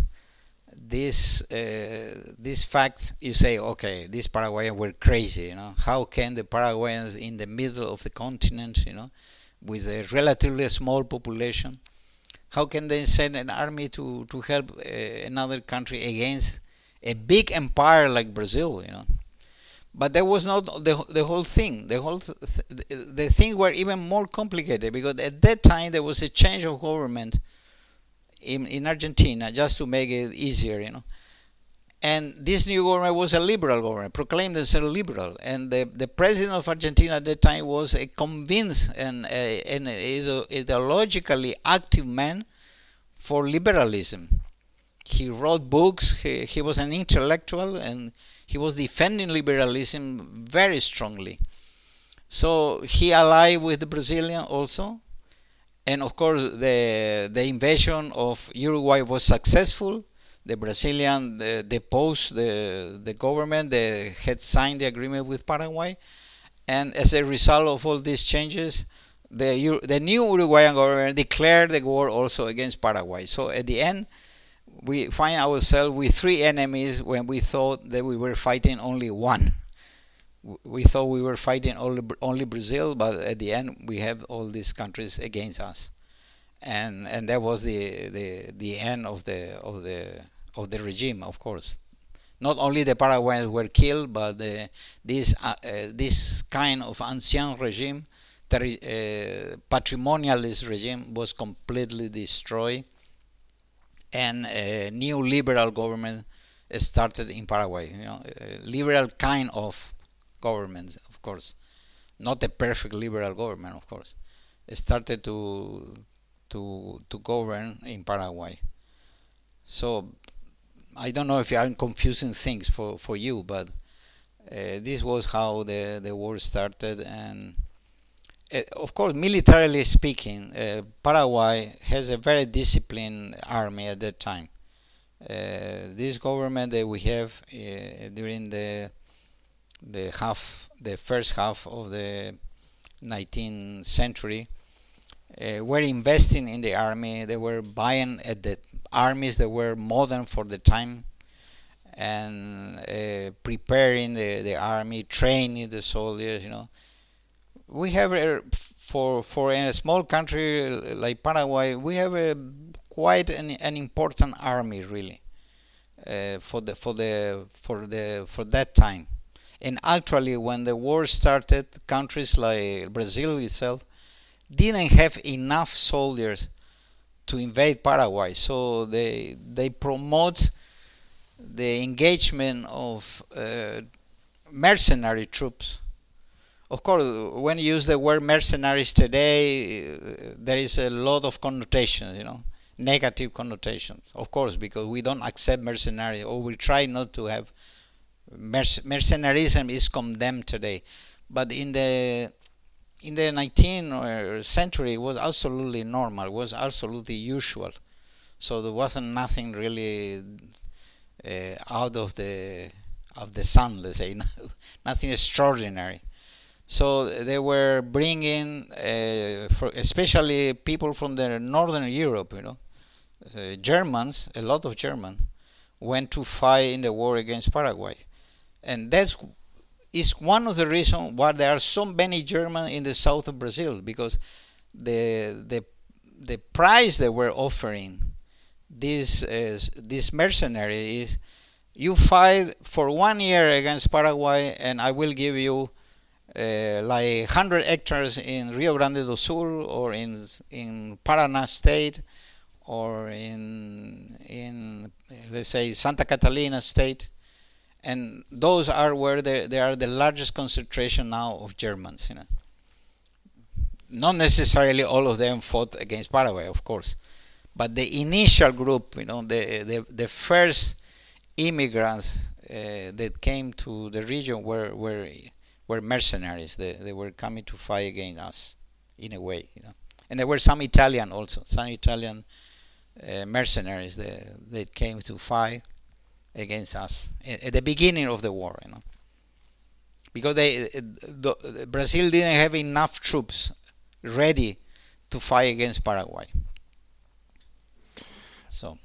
this uh, this fact you say okay these Paraguayans were crazy you know how can the Paraguayans in the middle of the continent you know with a relatively small population how can they send an army to to help uh, another country against a big empire like Brazil you know but that was not the the whole thing the whole th- the things were even more complicated because at that time there was a change of government in, in Argentina just to make it easier, you know. And this new government was a liberal government, proclaimed themselves liberal. And the, the president of Argentina at that time was a convinced and a, an ideologically active man for liberalism. He wrote books, he, he was an intellectual, and he was defending liberalism very strongly. So he allied with the Brazilian also, and of course the the invasion of Uruguay was successful the Brazilian the, deposed the, the government that had signed the agreement with Paraguay. And as a result of all these changes, the, the new Uruguayan government declared the war also against Paraguay. So at the end, we find ourselves with three enemies when we thought that we were fighting only one. We thought we were fighting only, only Brazil, but at the end, we have all these countries against us. And, and that was the, the, the end of the, of the of the regime, of course. Not only the Paraguayans were killed, but the, this uh, uh, this kind of ancien regime, the uh, patrimonialist regime, was completely destroyed, and a new liberal government started in Paraguay. You know, a liberal kind of government, of course, not a perfect liberal government, of course. Started to to to govern in Paraguay. So I don't know if I'm confusing things for, for you, but uh, this was how the, the war started. And uh, of course, militarily speaking, uh, Paraguay has a very disciplined army at that time. Uh, this government that we have uh, during the the half, the first half of the 19th century, uh, were investing in the army. They were buying at the armies that were modern for the time and uh, preparing the, the army, training the soldiers. You know, we have a, for for a small country like Paraguay, we have a quite an, an important army really uh, for the for the for the for that time. And actually, when the war started, countries like Brazil itself didn't have enough soldiers to invade Paraguay. So they they promote the engagement of uh, mercenary troops. Of course, when you use the word mercenaries today, uh, there is a lot of connotations, you know, negative connotations. Of course, because we don't accept mercenaries, or we try not to have merc- mercenarism is condemned today. But in the in the 19th century was absolutely normal, was absolutely usual. So there wasn't nothing really uh, out of the of the sun, let's say, nothing extraordinary. So they were bringing, uh, especially people from the northern Europe, you know, uh, Germans, a lot of Germans, went to fight in the war against Paraguay, and that's is one of the reasons why there are so many Germans in the south of Brazil because the the the price they were offering this uh, this mercenary is you fight for one year against Paraguay and I will give you uh, like 100 hectares in Rio Grande do Sul or in in Paraná state or in in let's say Santa Catalina state and those are where they are the largest concentration now of Germans. You know, not necessarily all of them fought against Paraguay, of course, but the initial group, you know, the the, the first immigrants uh, that came to the region were were were mercenaries. They they were coming to fight against us, in a way, you know, and there were some Italian also, some Italian uh, mercenaries that that came to fight against us eh, at the beginning of the war, you know, because they eh, the, eh, Brazil didn't have enough troops ready to fight against Paraguay. So,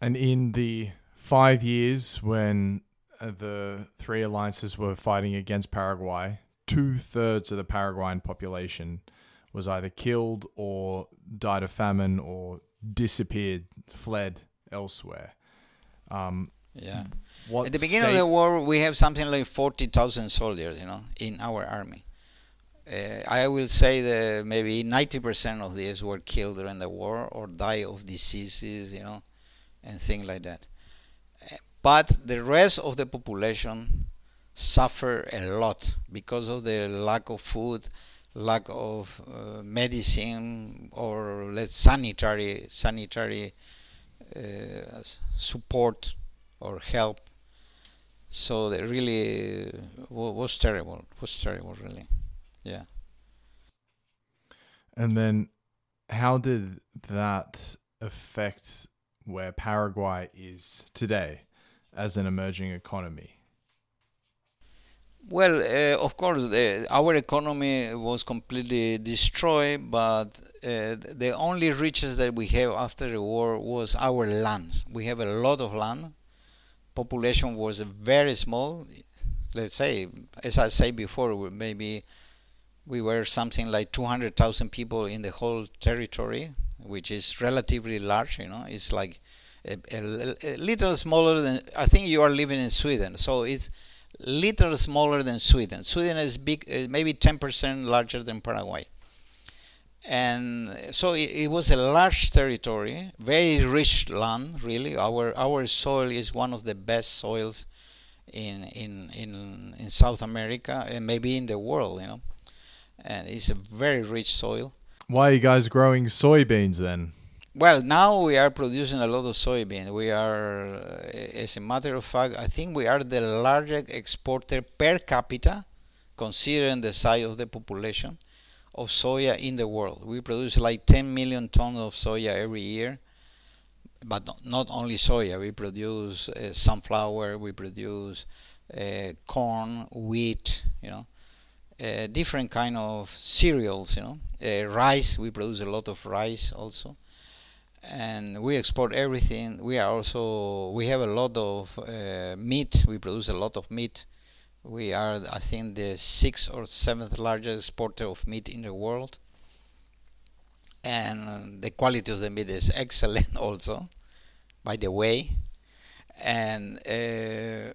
and in the five years when the three alliances were fighting against Paraguay, two thirds of the Paraguayan population was either killed or died of famine or disappeared, fled elsewhere. Um, yeah. At the beginning of the war, we have something like 40,000 soldiers, you know, in our army. Uh, I will say that maybe 90% of these were killed during the war or die of diseases, you know, and things like that. Uh, but the rest of the population suffer a lot because of the lack of food, lack of uh, medicine, or let's sanitary sanitary uh, support or help. So it really was terrible. Was terrible, really. Yeah. And then, how did that affect where Paraguay is today as an emerging economy? Well, uh, of course, our economy was completely destroyed, but uh, the only riches that we have after the war was our land. We have a lot of land. Population was very small. Let's say, as I said before, maybe we were something like 200,000 people in the whole territory, which is relatively large. You know, it's like a, a, a little smaller than. I think you are living in Sweden, so it's little smaller than Sweden. Sweden is big, uh, maybe 10% larger than Paraguay. And so it, it, was a large territory, very rich land. Really, our our soil is one of the best soils in in in in South America and maybe in the world. You know, and it's a very rich soil. Why are you guys growing soybeans then? Well, now we are producing a lot of soybean. We are, uh, as a matter of fact, I think we are the largest exporter per capita, considering the size of the population, of soya in the world. We produce like 10 million tons of soya every year. But not only soya, we produce uh, sunflower, we produce uh, corn, wheat, you know, uh, different kind of cereals, you know, rice. We produce a lot of rice also and we export everything. We are also we have a lot of uh, meat. We produce a lot of meat. We are, I think, the sixth or seventh largest exporter of meat in the world, and the quality of the meat is excellent. Also, by the way, and. Uh,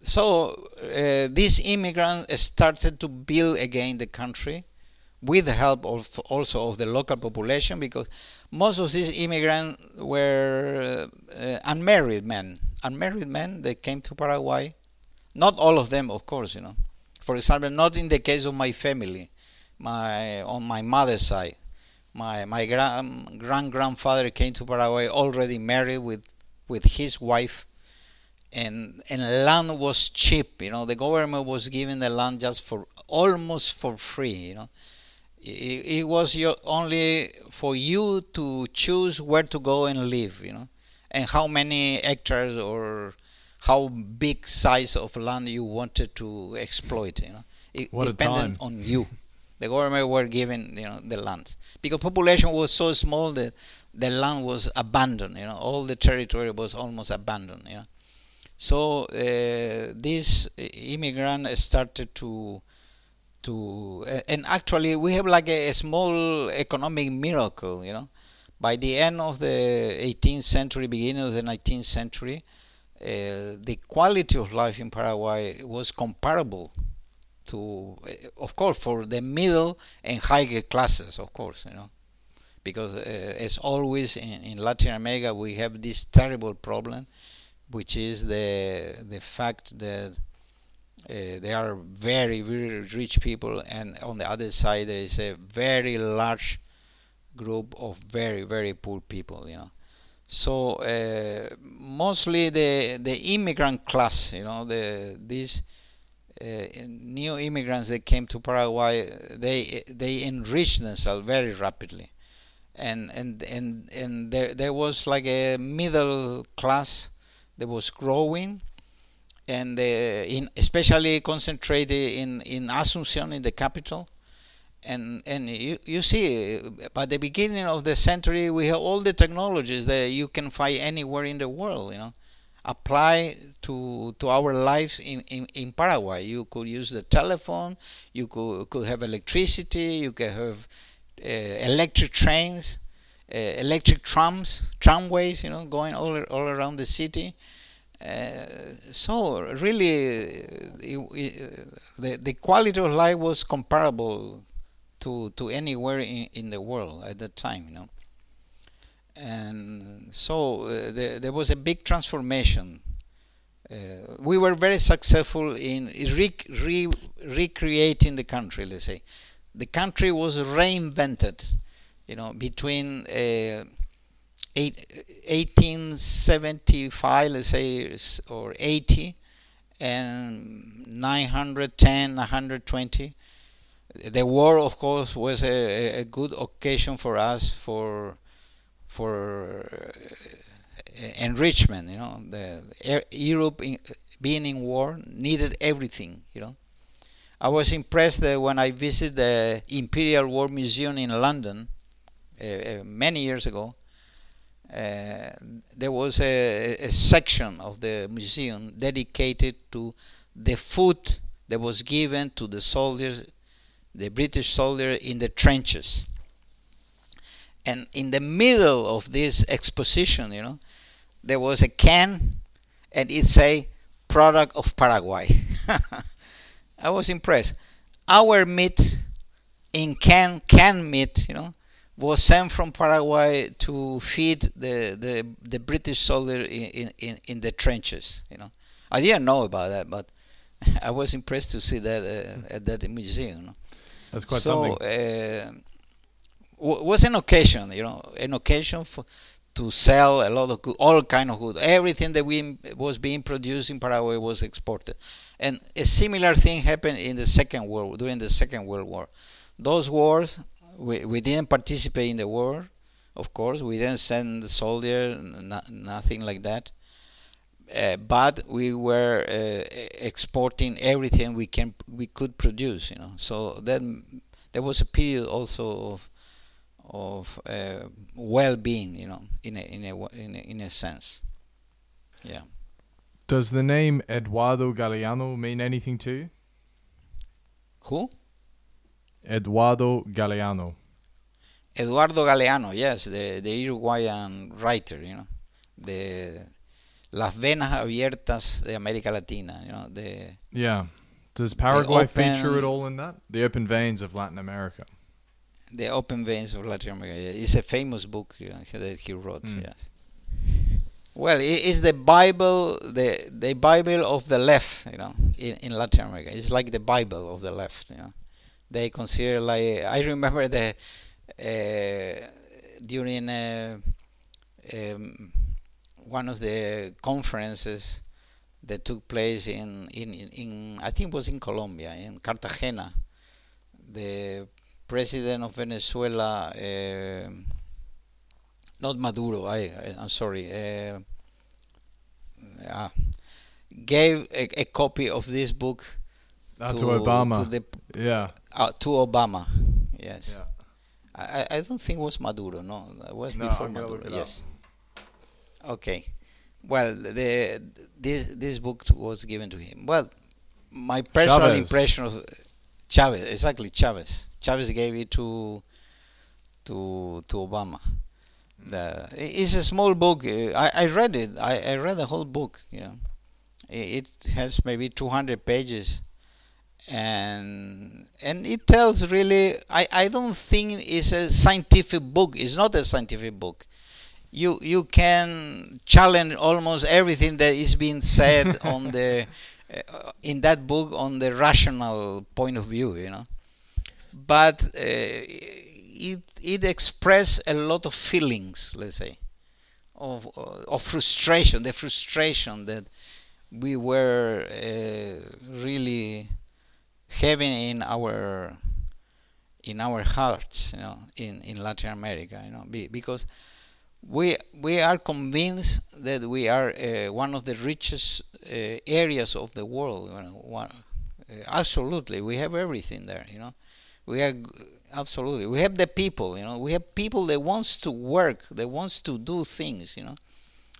so uh, these immigrants started to build again the country with the help of also of the local population because most of these immigrants were uh, unmarried men. Unmarried men that came to Paraguay. Not all of them, of course, you know. For example, not in the case of my family, my on my mother's side. My my grand grand grandfather came to Paraguay already married with with his wife, and and land was cheap. You know, the government was giving the land just for almost for free. You know, it, it was your, only for you to choose where to go and live, you know, and how many hectares or how big size of land you wanted to exploit, you know. It what depended on you. The government were given, you know, the land because population was so small that the land was abandoned. You know, all the territory was almost abandoned. You know, so uh, this immigrant started to to and actually we have like a, a small economic miracle you know. By the end of the 18th century beginning of the 19th century uh, the quality of life in Paraguay was comparable to uh, of course for the middle and higher classes of course you know. Because uh, as always in, in Latin America we have this terrible problem which is the the fact that uh, they are very very rich people. And on the other side there is a very large group of very very poor people you know. So uh, mostly the the immigrant class you know the these uh, new immigrants that came to Paraguay they they enriched themselves very rapidly. And and and and there there was like a middle class that was growing and uh, in especially concentrated in in Asunción in the capital. And and you, you see by the beginning of the century we have all the technologies that you can find anywhere in the world you know. Apply to to our lives in, in, in Paraguay. You could use the telephone you could could have electricity you could have uh, electric trains uh, electric trams tramways you know going all all around the city. uh, so really, it, it, the the quality of life was comparable to to anywhere in, in the world at that time, you know. And so uh, there, there was a big transformation Uh, we were very successful in re- re- recreating the country. Let's say the country was reinvented. You know, between uh, 1875, let's say, or 80, and 910, 120. The war, of course, was a, a good occasion for us for for uh, enrichment. You know, the Europe in, being in war needed everything. You know, I was impressed when I visited the Imperial War Museum in London uh, uh, many years ago. Uh, there was a, a, section of the museum dedicated to the food that was given to the soldiers, the British soldiers in the trenches and in the middle of this exposition, you know, there was a can, and it's a product of Paraguay. I was impressed. Our meat in can canned meat, you know, was sent from Paraguay to feed the the, the British soldier in, in, in the trenches. You know, I didn't know about that, but I was impressed to see that uh, at that museum. You know? That's quite so, something. Uh, was an occasion, you know, an occasion for to sell a lot of good, all kind of good. Everything that we was being produced in Paraguay was exported, and a similar thing happened in the Second World during the Second World War. Those wars, we, we didn't participate in the war, of course. We didn't send soldiers, nothing like that. Uh, but we were uh, exporting everything we can we could produce, you know. So then there was a period also of of uh, well-being, you know, in a, in a in a in a sense. Yeah. Does the name Eduardo Galeano mean anything to you? Who? Eduardo Galeano. Eduardo Galeano, yes, the the Uruguayan writer, you know, the Las venas abiertas de América Latina, you know, the Yeah. Does Paraguay feature at all in that? The open veins of Latin America. The Open Veins of Latin America. It's a famous book you know, that he wrote. Mm. Yes. Well, it is the Bible, the the Bible of the left, you know, in, in Latin America. It's like the Bible of the left, you know. They consider like I remember the uh, during uh, um, one of the conferences that took place in, in in I think it was in Colombia in Cartagena. The president of Venezuela, uh, not Maduro, I, I am sorry, uh, uh, gave a, a, copy of this book ah, to, to, Obama. To the, yeah. Uh, to Obama. Yes. Yeah. I, I don't think it was Maduro. No, it was no, before Maduro. Yes. Up. Okay. Well, the this this book was given to him. Well, my personal Chavez. impression of Chavez, exactly Chavez. Chavez gave it to to to Obama. The, it's a small book. I, I read it. I, I read the whole book. You know, it, it has maybe 200 pages, and and it tells really. I, I don't think it's a scientific book. It's not a scientific book. You you can challenge almost everything that is being said on the uh, in that book on the rational point of view. You know but uh, it it expressed a lot of feelings, let's say, of uh, of frustration, the frustration that we were uh, really having in our in our hearts, you know, in, in Latin America, you know, because we we are convinced that we are uh, one of the richest uh, areas of the world. You know, one, uh, absolutely, we have everything there, you know. We have absolutely. We have the people. You know, we have people that wants to work, that wants to do things. You know,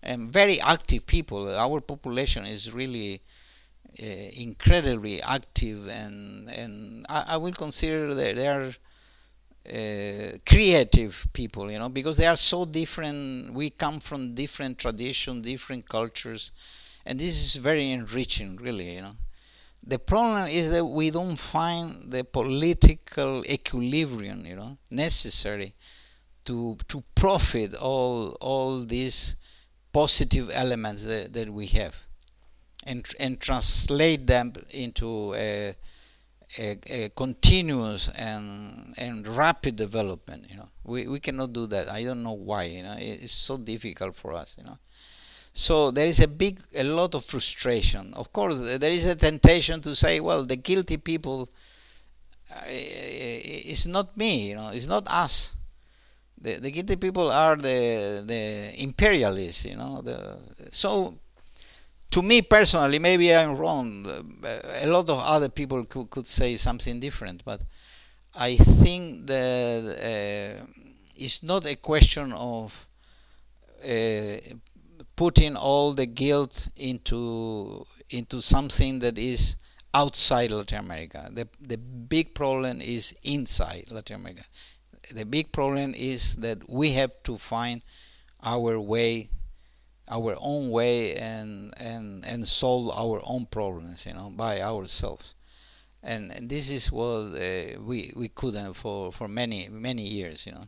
and very active people. Our population is really uh, incredibly active, and and I, I will consider that they are. Uh, creative people, you know, because they are so different. We come from different traditions, different cultures, and this is very enriching, really, you know. The problem is that we don't find the political equilibrium, you know, necessary to to profit all all these positive elements that, that we have. And and translate them into a, a, a, continuous and and rapid development. You know, we we cannot do that. I don't know why. You know, it's so difficult for us. You know, so there is a big, a lot of frustration. Of course, there is a temptation to say, well, the guilty people. Uh, it's not me. You know, it's not us the, the guilty people are the the imperialists you know the so to me personally, maybe I'm wrong. A lot of other people could, could say something different, but I think that uh, it's not a question of uh, putting all the guilt into into something that is outside Latin America. The the big problem is inside Latin America. The big problem is that we have to find our way our own way and and and solve our own problems you know by ourselves. And, and this is what uh, we we couldn't for for many many years you know.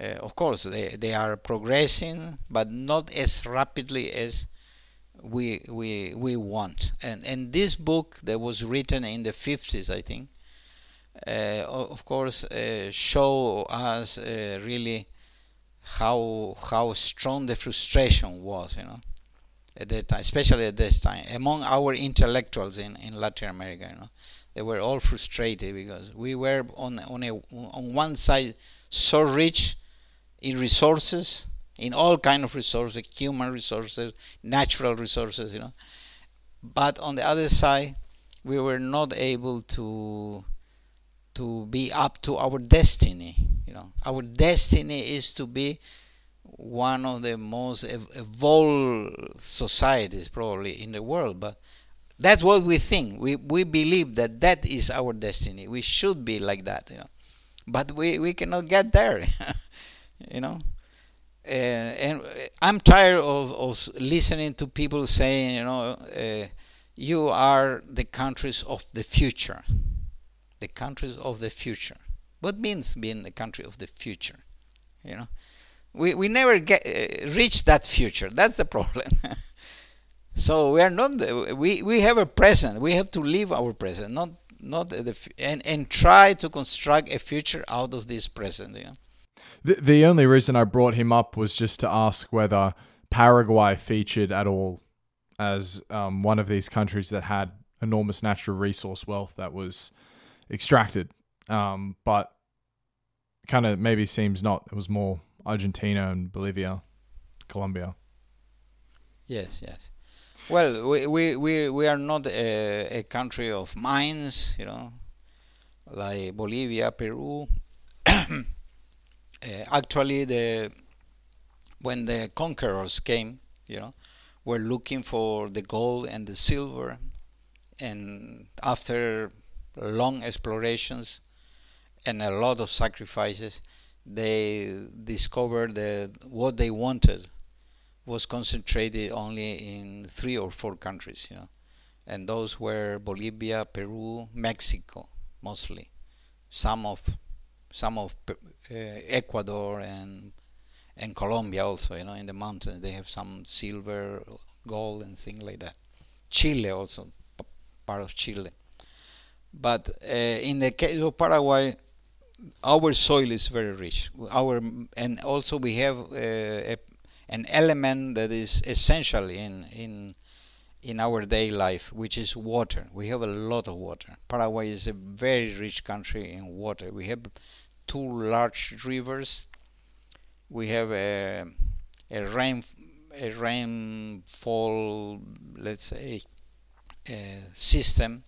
Uh, of course they they are progressing but not as rapidly as we we we want. And and this book that was written in the 50s i think uh, of course uh, show us uh, really how how strong the frustration was, you know, at that time, especially at this time, among our intellectuals in, in Latin America, you know, they were all frustrated because we were on on a on one side so rich in resources, in all kind of resources, human resources, natural resources, you know, but on the other side, we were not able to to be up to our destiny you know, our destiny is to be one of the most evolved societies probably in the world, but that's what we think. We we believe that that is our destiny. We should be like that, you know. But we we cannot get there, you know. Uh, and I'm tired of, of listening to people saying, you know, uh, you are the countries of the future, the countries of the future. What means being a country of the future? You know, we we never get uh, reach that future. That's the problem. so we are not. The, we we have a present. We have to live our present, not not the and and try to construct a future out of this present. You know. The the only reason I brought him up was just to ask whether Paraguay featured at all as um, one of these countries that had enormous natural resource wealth that was extracted um, but kind of maybe seems not. It was more Argentina and Bolivia, Colombia. Yes, yes. Well, we we we, we are not a, a country of mines, you know, like Bolivia, Peru. uh, actually, the when the conquerors came, you know, were looking for the gold and the silver, and after long explorations, and a lot of sacrifices, they discovered that what they wanted was concentrated only in three or four countries, you know, and those were Bolivia, Peru, Mexico, mostly, some of some of uh, Ecuador and and Colombia also, you know, in the mountains they have some silver, gold, and things like that. Chile also, part of Chile. But uh, in the case of Paraguay, our soil is very rich. Our and also we have uh, a, an element that is essential in in in our day life, which is water. We have a lot of water. Paraguay is a very rich country in water. We have two large rivers. We have a a rain a rainfall, let's say, system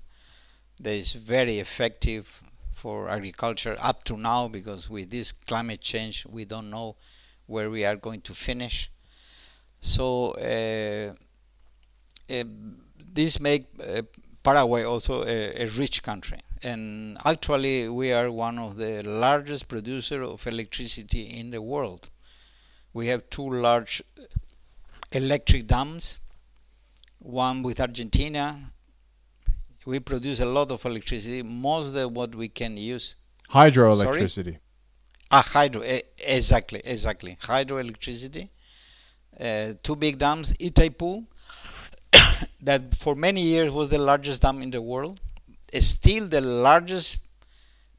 that is very effective for agriculture up to now because with this climate change we don't know where we are going to finish. So uh, uh, this make uh, Paraguay also a, a, rich country. And actually we are one of the largest producer of electricity in the world. We have two large electric dams one with Argentina we produce a lot of electricity, most of what we can use. Hydroelectricity. Ah, hydro, exactly, exactly. Hydroelectricity. Uh, two big dams, Itaipu, that for many years was the largest dam in the world, is still the largest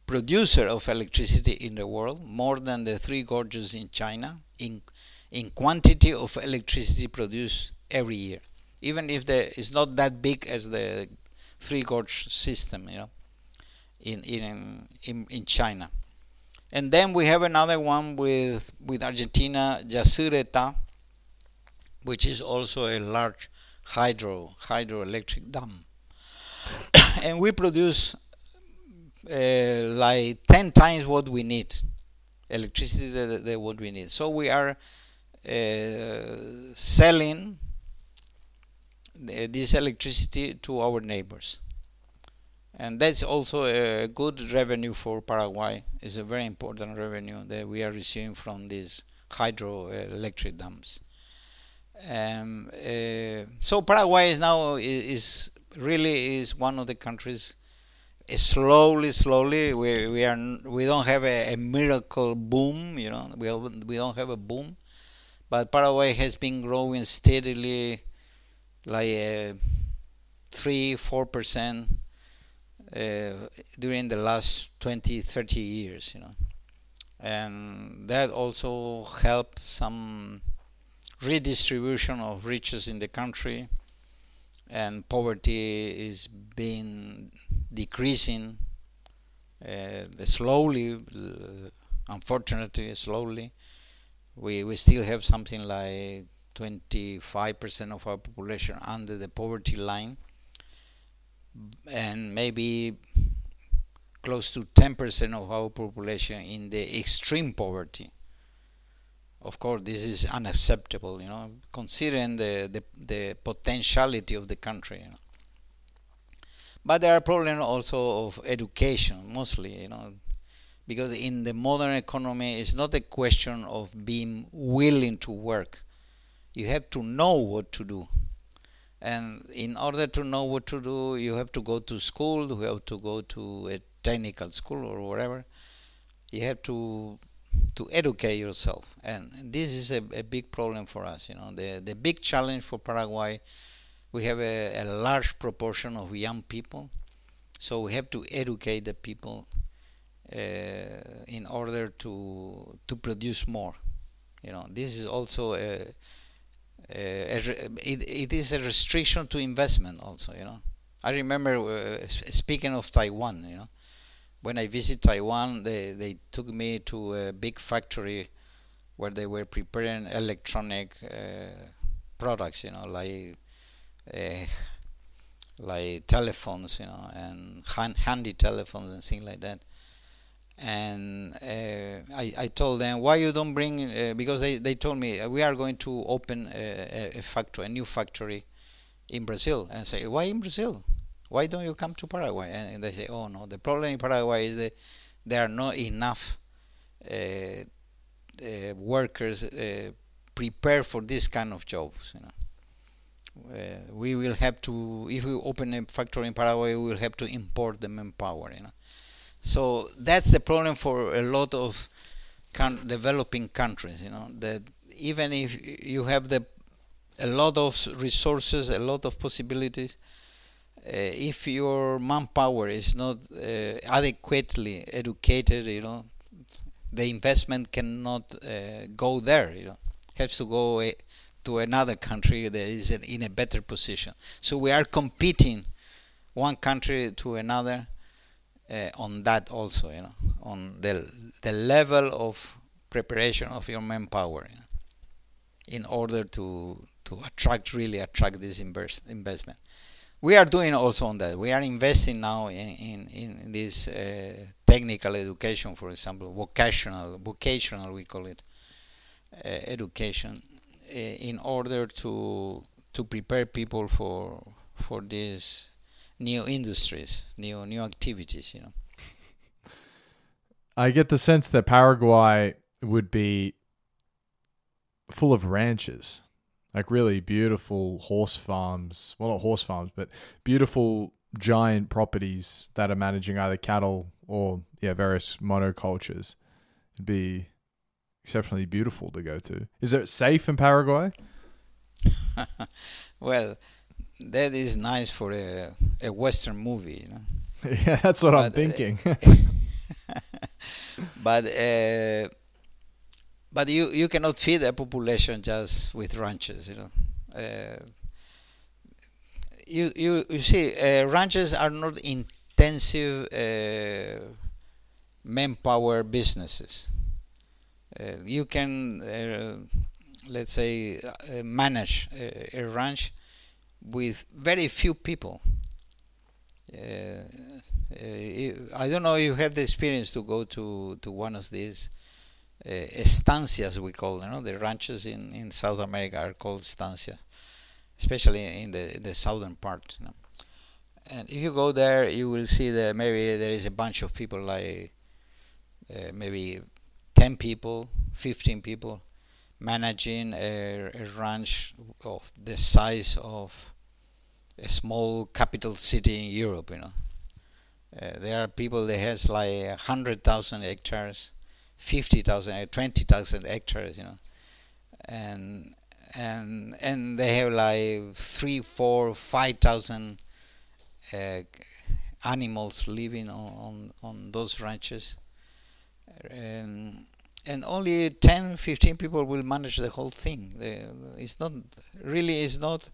producer of electricity in the world, more than the three gorges in China in in quantity of electricity produced every year. Even if the it's not that big as the three gorge system, you know, in in in, in China. And then we have another one with with Argentina, Yacyretá, which is also a large hydro hydroelectric dam. and we produce uh, like 10 times what we need electricity that what we need so we are uh, selling this electricity to our neighbors. And that's also a good revenue for Paraguay. It's a very important revenue that we are receiving from these hydroelectric dams um, uh, so Paraguay is now is, really is one of the countries slowly slowly we we are we don't have a, a, miracle boom you know we we don't have a boom. But Paraguay has been growing steadily like uh, 3 4 percent uh, during the last 20 30 years you know. And that also helped some redistribution of riches in the country and poverty is being decreasing uh, slowly unfortunately slowly. We we still have something like 25% of our population under the poverty line and maybe close to 10% of our population in the extreme poverty of course this is unacceptable you know considering the the, the potentiality of the country you know. but there are problems also of education mostly you know because in the modern economy it's not a question of being willing to work you have to know what to do. And in order to know what to do you have to go to school you have to go to a technical school or whatever. You have to to educate yourself. And, this is a, a, big problem for us you know. The the big challenge for Paraguay we have a, a, large proportion of young people. So we have to educate the people uh, in order to to produce more you know. This is also a, a it, it is a restriction to investment also you know I remember uh, speaking of Taiwan you know when I visit Taiwan, they, they took me to a big factory where they were preparing electronic uh, products, you know, like uh, like telephones, you know, and hand, handy telephones and things like that. And uh, I, I told them why you don't bring uh, because they, they told me we are going to open a, a factory, a new factory in Brazil, and I say why in Brazil? why don't you come to Paraguay? And they say, oh no, the problem in Paraguay is that there are not enough uh, uh, workers uh, prepared for this kind of jobs. You know, uh, we will have to, if we open a factory in Paraguay, we will have to import the manpower. You know, so that's the problem for a lot of con- developing countries. You know, that even if you have the a lot of resources, a lot of possibilities, uh, if your manpower is not uh, adequately educated, you know, the investment cannot uh, go there. You know, has to go to another country that is in a better position. So we are competing one country to another uh, on that also, you know, on the the level of preparation of your manpower, you know, in order to to attract really attract this investment we are doing also on that. We are investing now in in, in this uh, technical education, for example, vocational, vocational we call it, uh, education, uh, in order to to prepare people for for these new industries, new new activities. You know. I get the sense that Paraguay would be full of ranches like really beautiful horse farms. Well, not horse farms, but beautiful giant properties that are managing either cattle or yeah various monocultures. It'd be exceptionally beautiful to go to. Is it safe in Paraguay? well, that is nice for a, a Western movie, you know. yeah, that's what but, I'm uh, thinking. but uh, but you you cannot feed a population just with ranches, you know. Uh, you you you see, uh, ranches are not intensive uh, manpower businesses. Uh, you can let's say manage a ranch with very few people. Uh, I don't know if you have the experience to go to, to one of these uh, estancias we call them. You know? The ranches in, in South America are called estancias, especially in the the southern part. You know? And if you go there, you will see that maybe there is a bunch of people, like uh, maybe 10 people, 15 people, managing a, a ranch of the size of a small capital city in Europe. You know, uh, there are people that has like hundred thousand hectares, fifty thousand, twenty thousand hectares. You know, and and and they have like three, four, five thousand uh, animals living on, on, on those ranches. And, and only 10 15 people will manage the whole thing it's not really it's not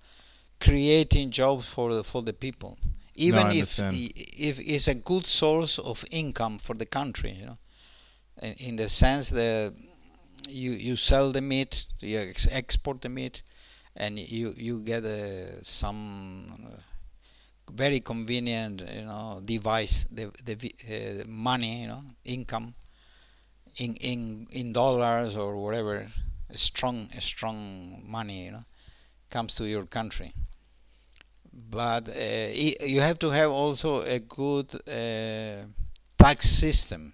creating jobs for the, for the people. Even no, if if it's a good source of income for the country you know in, in the sense that you you sell the meat you ex- export the meat and you you get uh, some very convenient you know device the the uh, money you know income in in in dollars or whatever strong strong money you know comes to your country but uh, you have to have also a good uh, tax system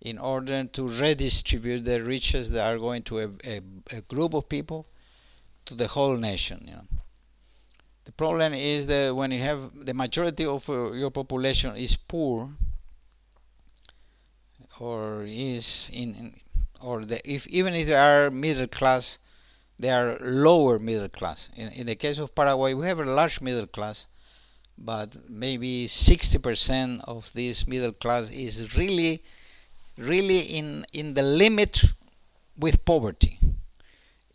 in order to redistribute the riches that are going to a, a, a, group of people to the whole nation. You know. The problem is that when you have the majority of uh, your population is poor or is in, or the, if even if they are middle class they are lower middle class. In, in the case of Paraguay, we have a large middle class, but maybe 60% of this middle class is really, really in, in the limit with poverty.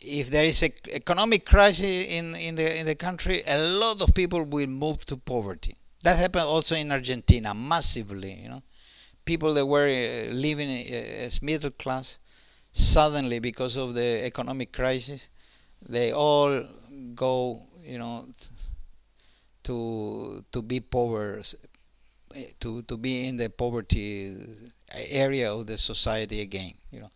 If there is an economic crisis in, in, the, in the country, a lot of people will move to poverty. That happened also in Argentina massively. You know, people that were uh, living uh, as middle class suddenly because of the economic crisis they all go, you know, to to be poor, to to be in the poverty area of the society again, you know.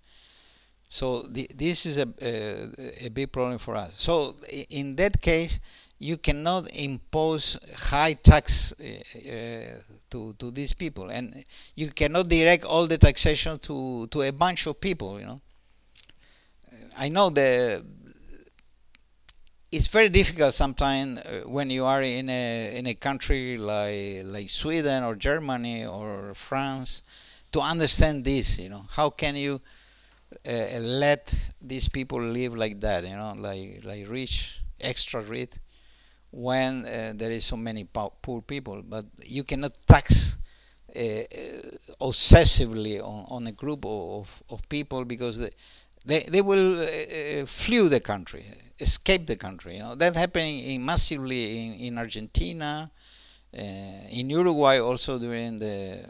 So the, this is a, a, a big problem for us. So in that case, you cannot impose high tax uh, to to these people, and you cannot direct all the taxation to to a bunch of people. You know, I know the it's very difficult sometimes uh, when you are in a in a country like like Sweden or Germany or France to understand this. You know, how can you uh, let these people live like that? You know, like like rich, extra rich, when uh, there is so many poor people. But you cannot tax. Uh, uh, obsessively on, on a group of, of people because they, they, they will uh, flee the country escape the country. You know that happening in massively in, in Argentina, uh, in Uruguay also during the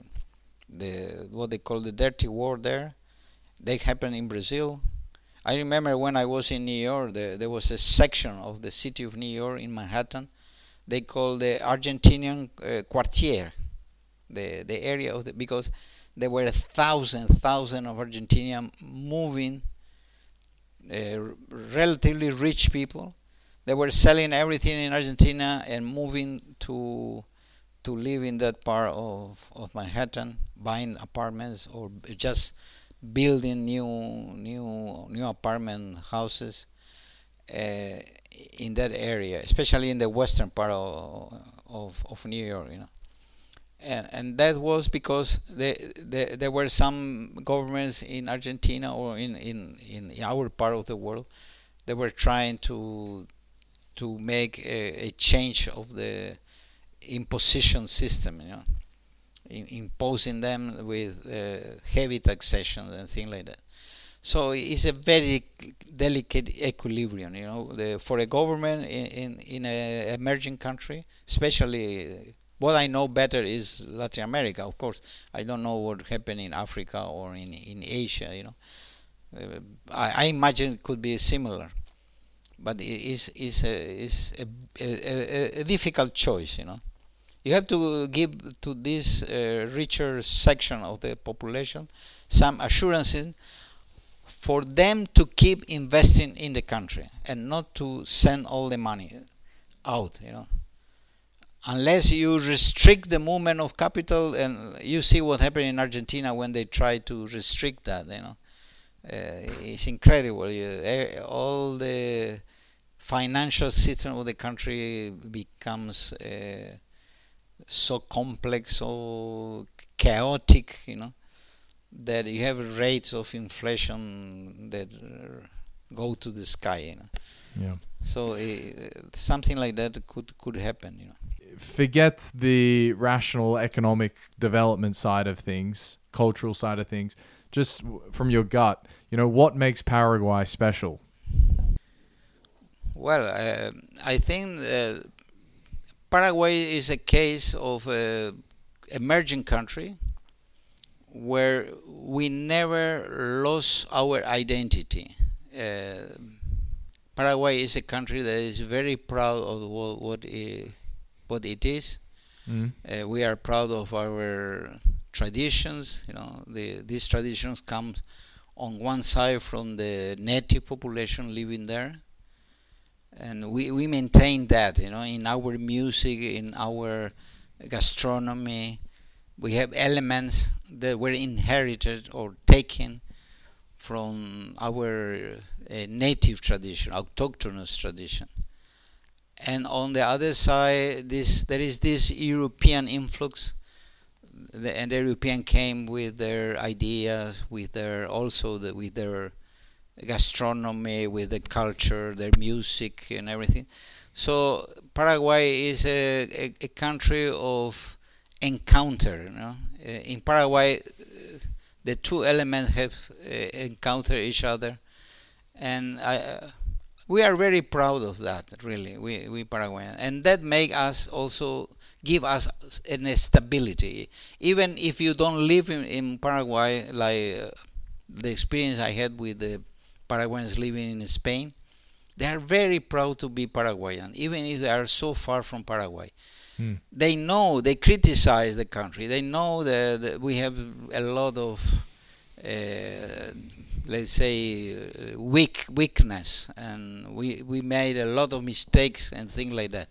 the what they call the dirty war there. They happened in Brazil. I remember when I was in New York, the, there was a section of the city of New York in Manhattan. They called the Argentinian uh, quartier, the the area of the because there were a thousand thousand of Argentinians moving relatively rich people. They were selling everything in Argentina and moving to to live in that part of, of Manhattan, buying apartments or just building new new new apartment houses uh, in that area, especially in the western part of, of, of New York. You know and, and that was because the, the, there were some governments in Argentina or in, in, in our part of the world that were trying to to make a, a change of the imposition system, you know, imposing them with uh, heavy taxation and things like that. So it's a very delicate equilibrium, you know, the, for a government in in, in an emerging country, especially. What I know better is Latin America, of course. I don't know what happened in Africa or in in Asia, you know. Uh, I, I imagine it could be similar but it is is a, is a, a, a, difficult choice, you know. You have to give to this uh, richer section of the population some assurances for them to keep investing in the country and not to send all the money out, you know. Unless you restrict the movement of capital, and you see what happened in Argentina when they tried to restrict that, you know. Uh, it's incredible. You, uh, all the financial system of the country becomes uh, so complex, so chaotic, you know, that you have rates of inflation that go to the sky, you know. Yeah. So uh, something like that could could happen, you know. Forget the rational economic development side of things, cultural side of things. Just from your gut, you know, what makes Paraguay special? Well, uh, I think uh, Paraguay is a case of an emerging country where we never lost our identity. Uh, Paraguay is a country that is very proud of what what it, what it is. Mm. Uh, we are proud of our traditions. You know, the, these traditions come on one side from the native population living there, and we, we maintain that you know in our music in our gastronomy we have elements that were inherited or taken from our uh, native tradition autochthonous tradition and on the other side this there is this european influx the, and the european came with their ideas with their also the, with their gastronomy, with the culture, their music, and everything. So Paraguay is a, a, a country of encounter. You know? Uh, in Paraguay, the two elements have uh, encountered each other, and I, we are very proud of that. Really, we we Paraguayan, and that make us also give us an stability. Even if you don't live in, in Paraguay, like uh, the experience I had with the Paraguayans living in Spain, they are very proud to be Paraguayan, even if they are so far from Paraguay. Hmm. They know, they criticize the country. They know that, that we have a lot of, let's say, uh, weak weakness, and we we made a lot of mistakes and things like that.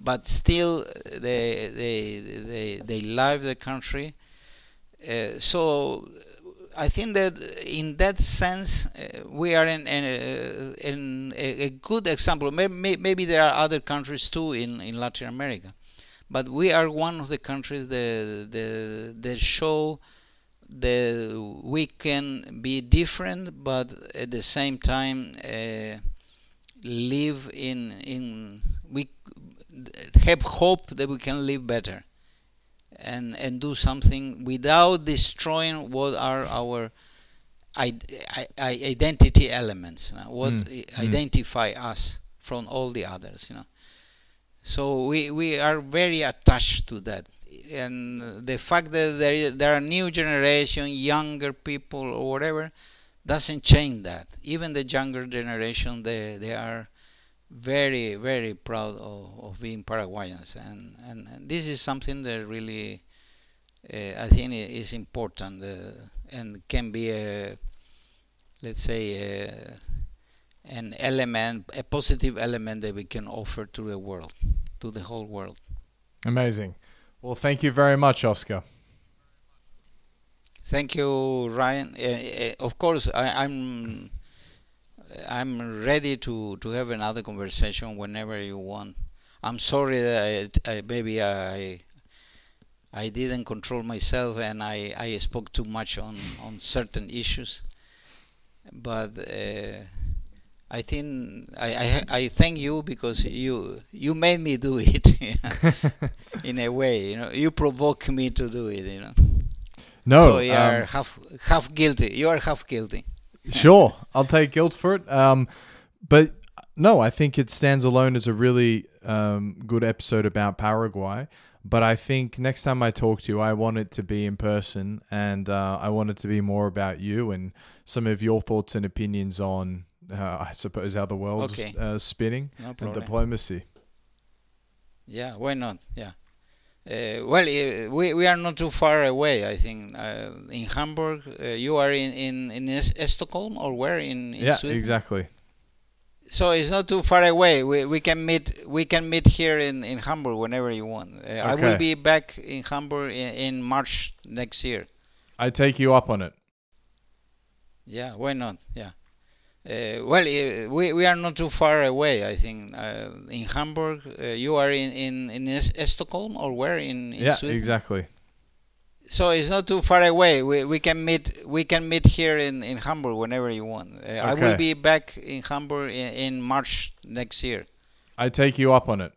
But still, they they they they love the country. Uh, so I think that in that sense, uh, we are in, in, uh, in a, a, good example. Maybe, maybe, there are other countries too in, in Latin America, but we are one of the countries that, that, that show that we can be different, but at the same time uh, live in in we have hope that we can live better and and do something without destroying what are our identity elements you know, what mm. identify mm. us from all the others you know so we we are very attached to that and the fact that there there are new generation younger people or whatever doesn't change that. Even the younger generation they they are very very proud of, of being Paraguayans. And, and, and this is something that really uh, I think is important uh, and can be a let's say a, an element a positive element that we can offer to the world to the whole world. Amazing well thank you very much Oscar thank you Ryan uh, of course I, I'm I'm ready to, to have another conversation whenever you want. I'm sorry that I, I, maybe I I didn't control myself and I, I spoke too much on, on certain issues. But uh, I think I, I I thank you because you you made me do it in a way. You know, you provoke me to do it. You know. No, So you um, are half half guilty. You are half guilty. sure, I'll take guilt for it. Um, but no, I think it stands alone as a really um, good episode about Paraguay. But I think next time I talk to you, I want it to be in person, and uh, I want it to be more about you and some of your thoughts and opinions on, uh, I suppose, how the world's Okay. uh, spinning No and diplomacy. Yeah, why not? Yeah. Uh, well, uh, we we are not too far away. I think uh, in Hamburg. Uh, you are in in in Stockholm or where in, in yeah, Sweden? exactly. So it's not too far away. We we can meet we can meet here in in Hamburg whenever you want. Uh, I will be back in Hamburg in, in March next year. I take you up on it. Yeah, why not? Yeah. Uh, well, uh, we we are not too far away. I think uh, in Hamburg. Uh, you are in in in Stockholm or where in, in yeah, Sweden? exactly. So it's not too far away. We we can meet we can meet here in, in Hamburg whenever you want. Uh, I will be back in Hamburg in, in March next year. I take you up on it.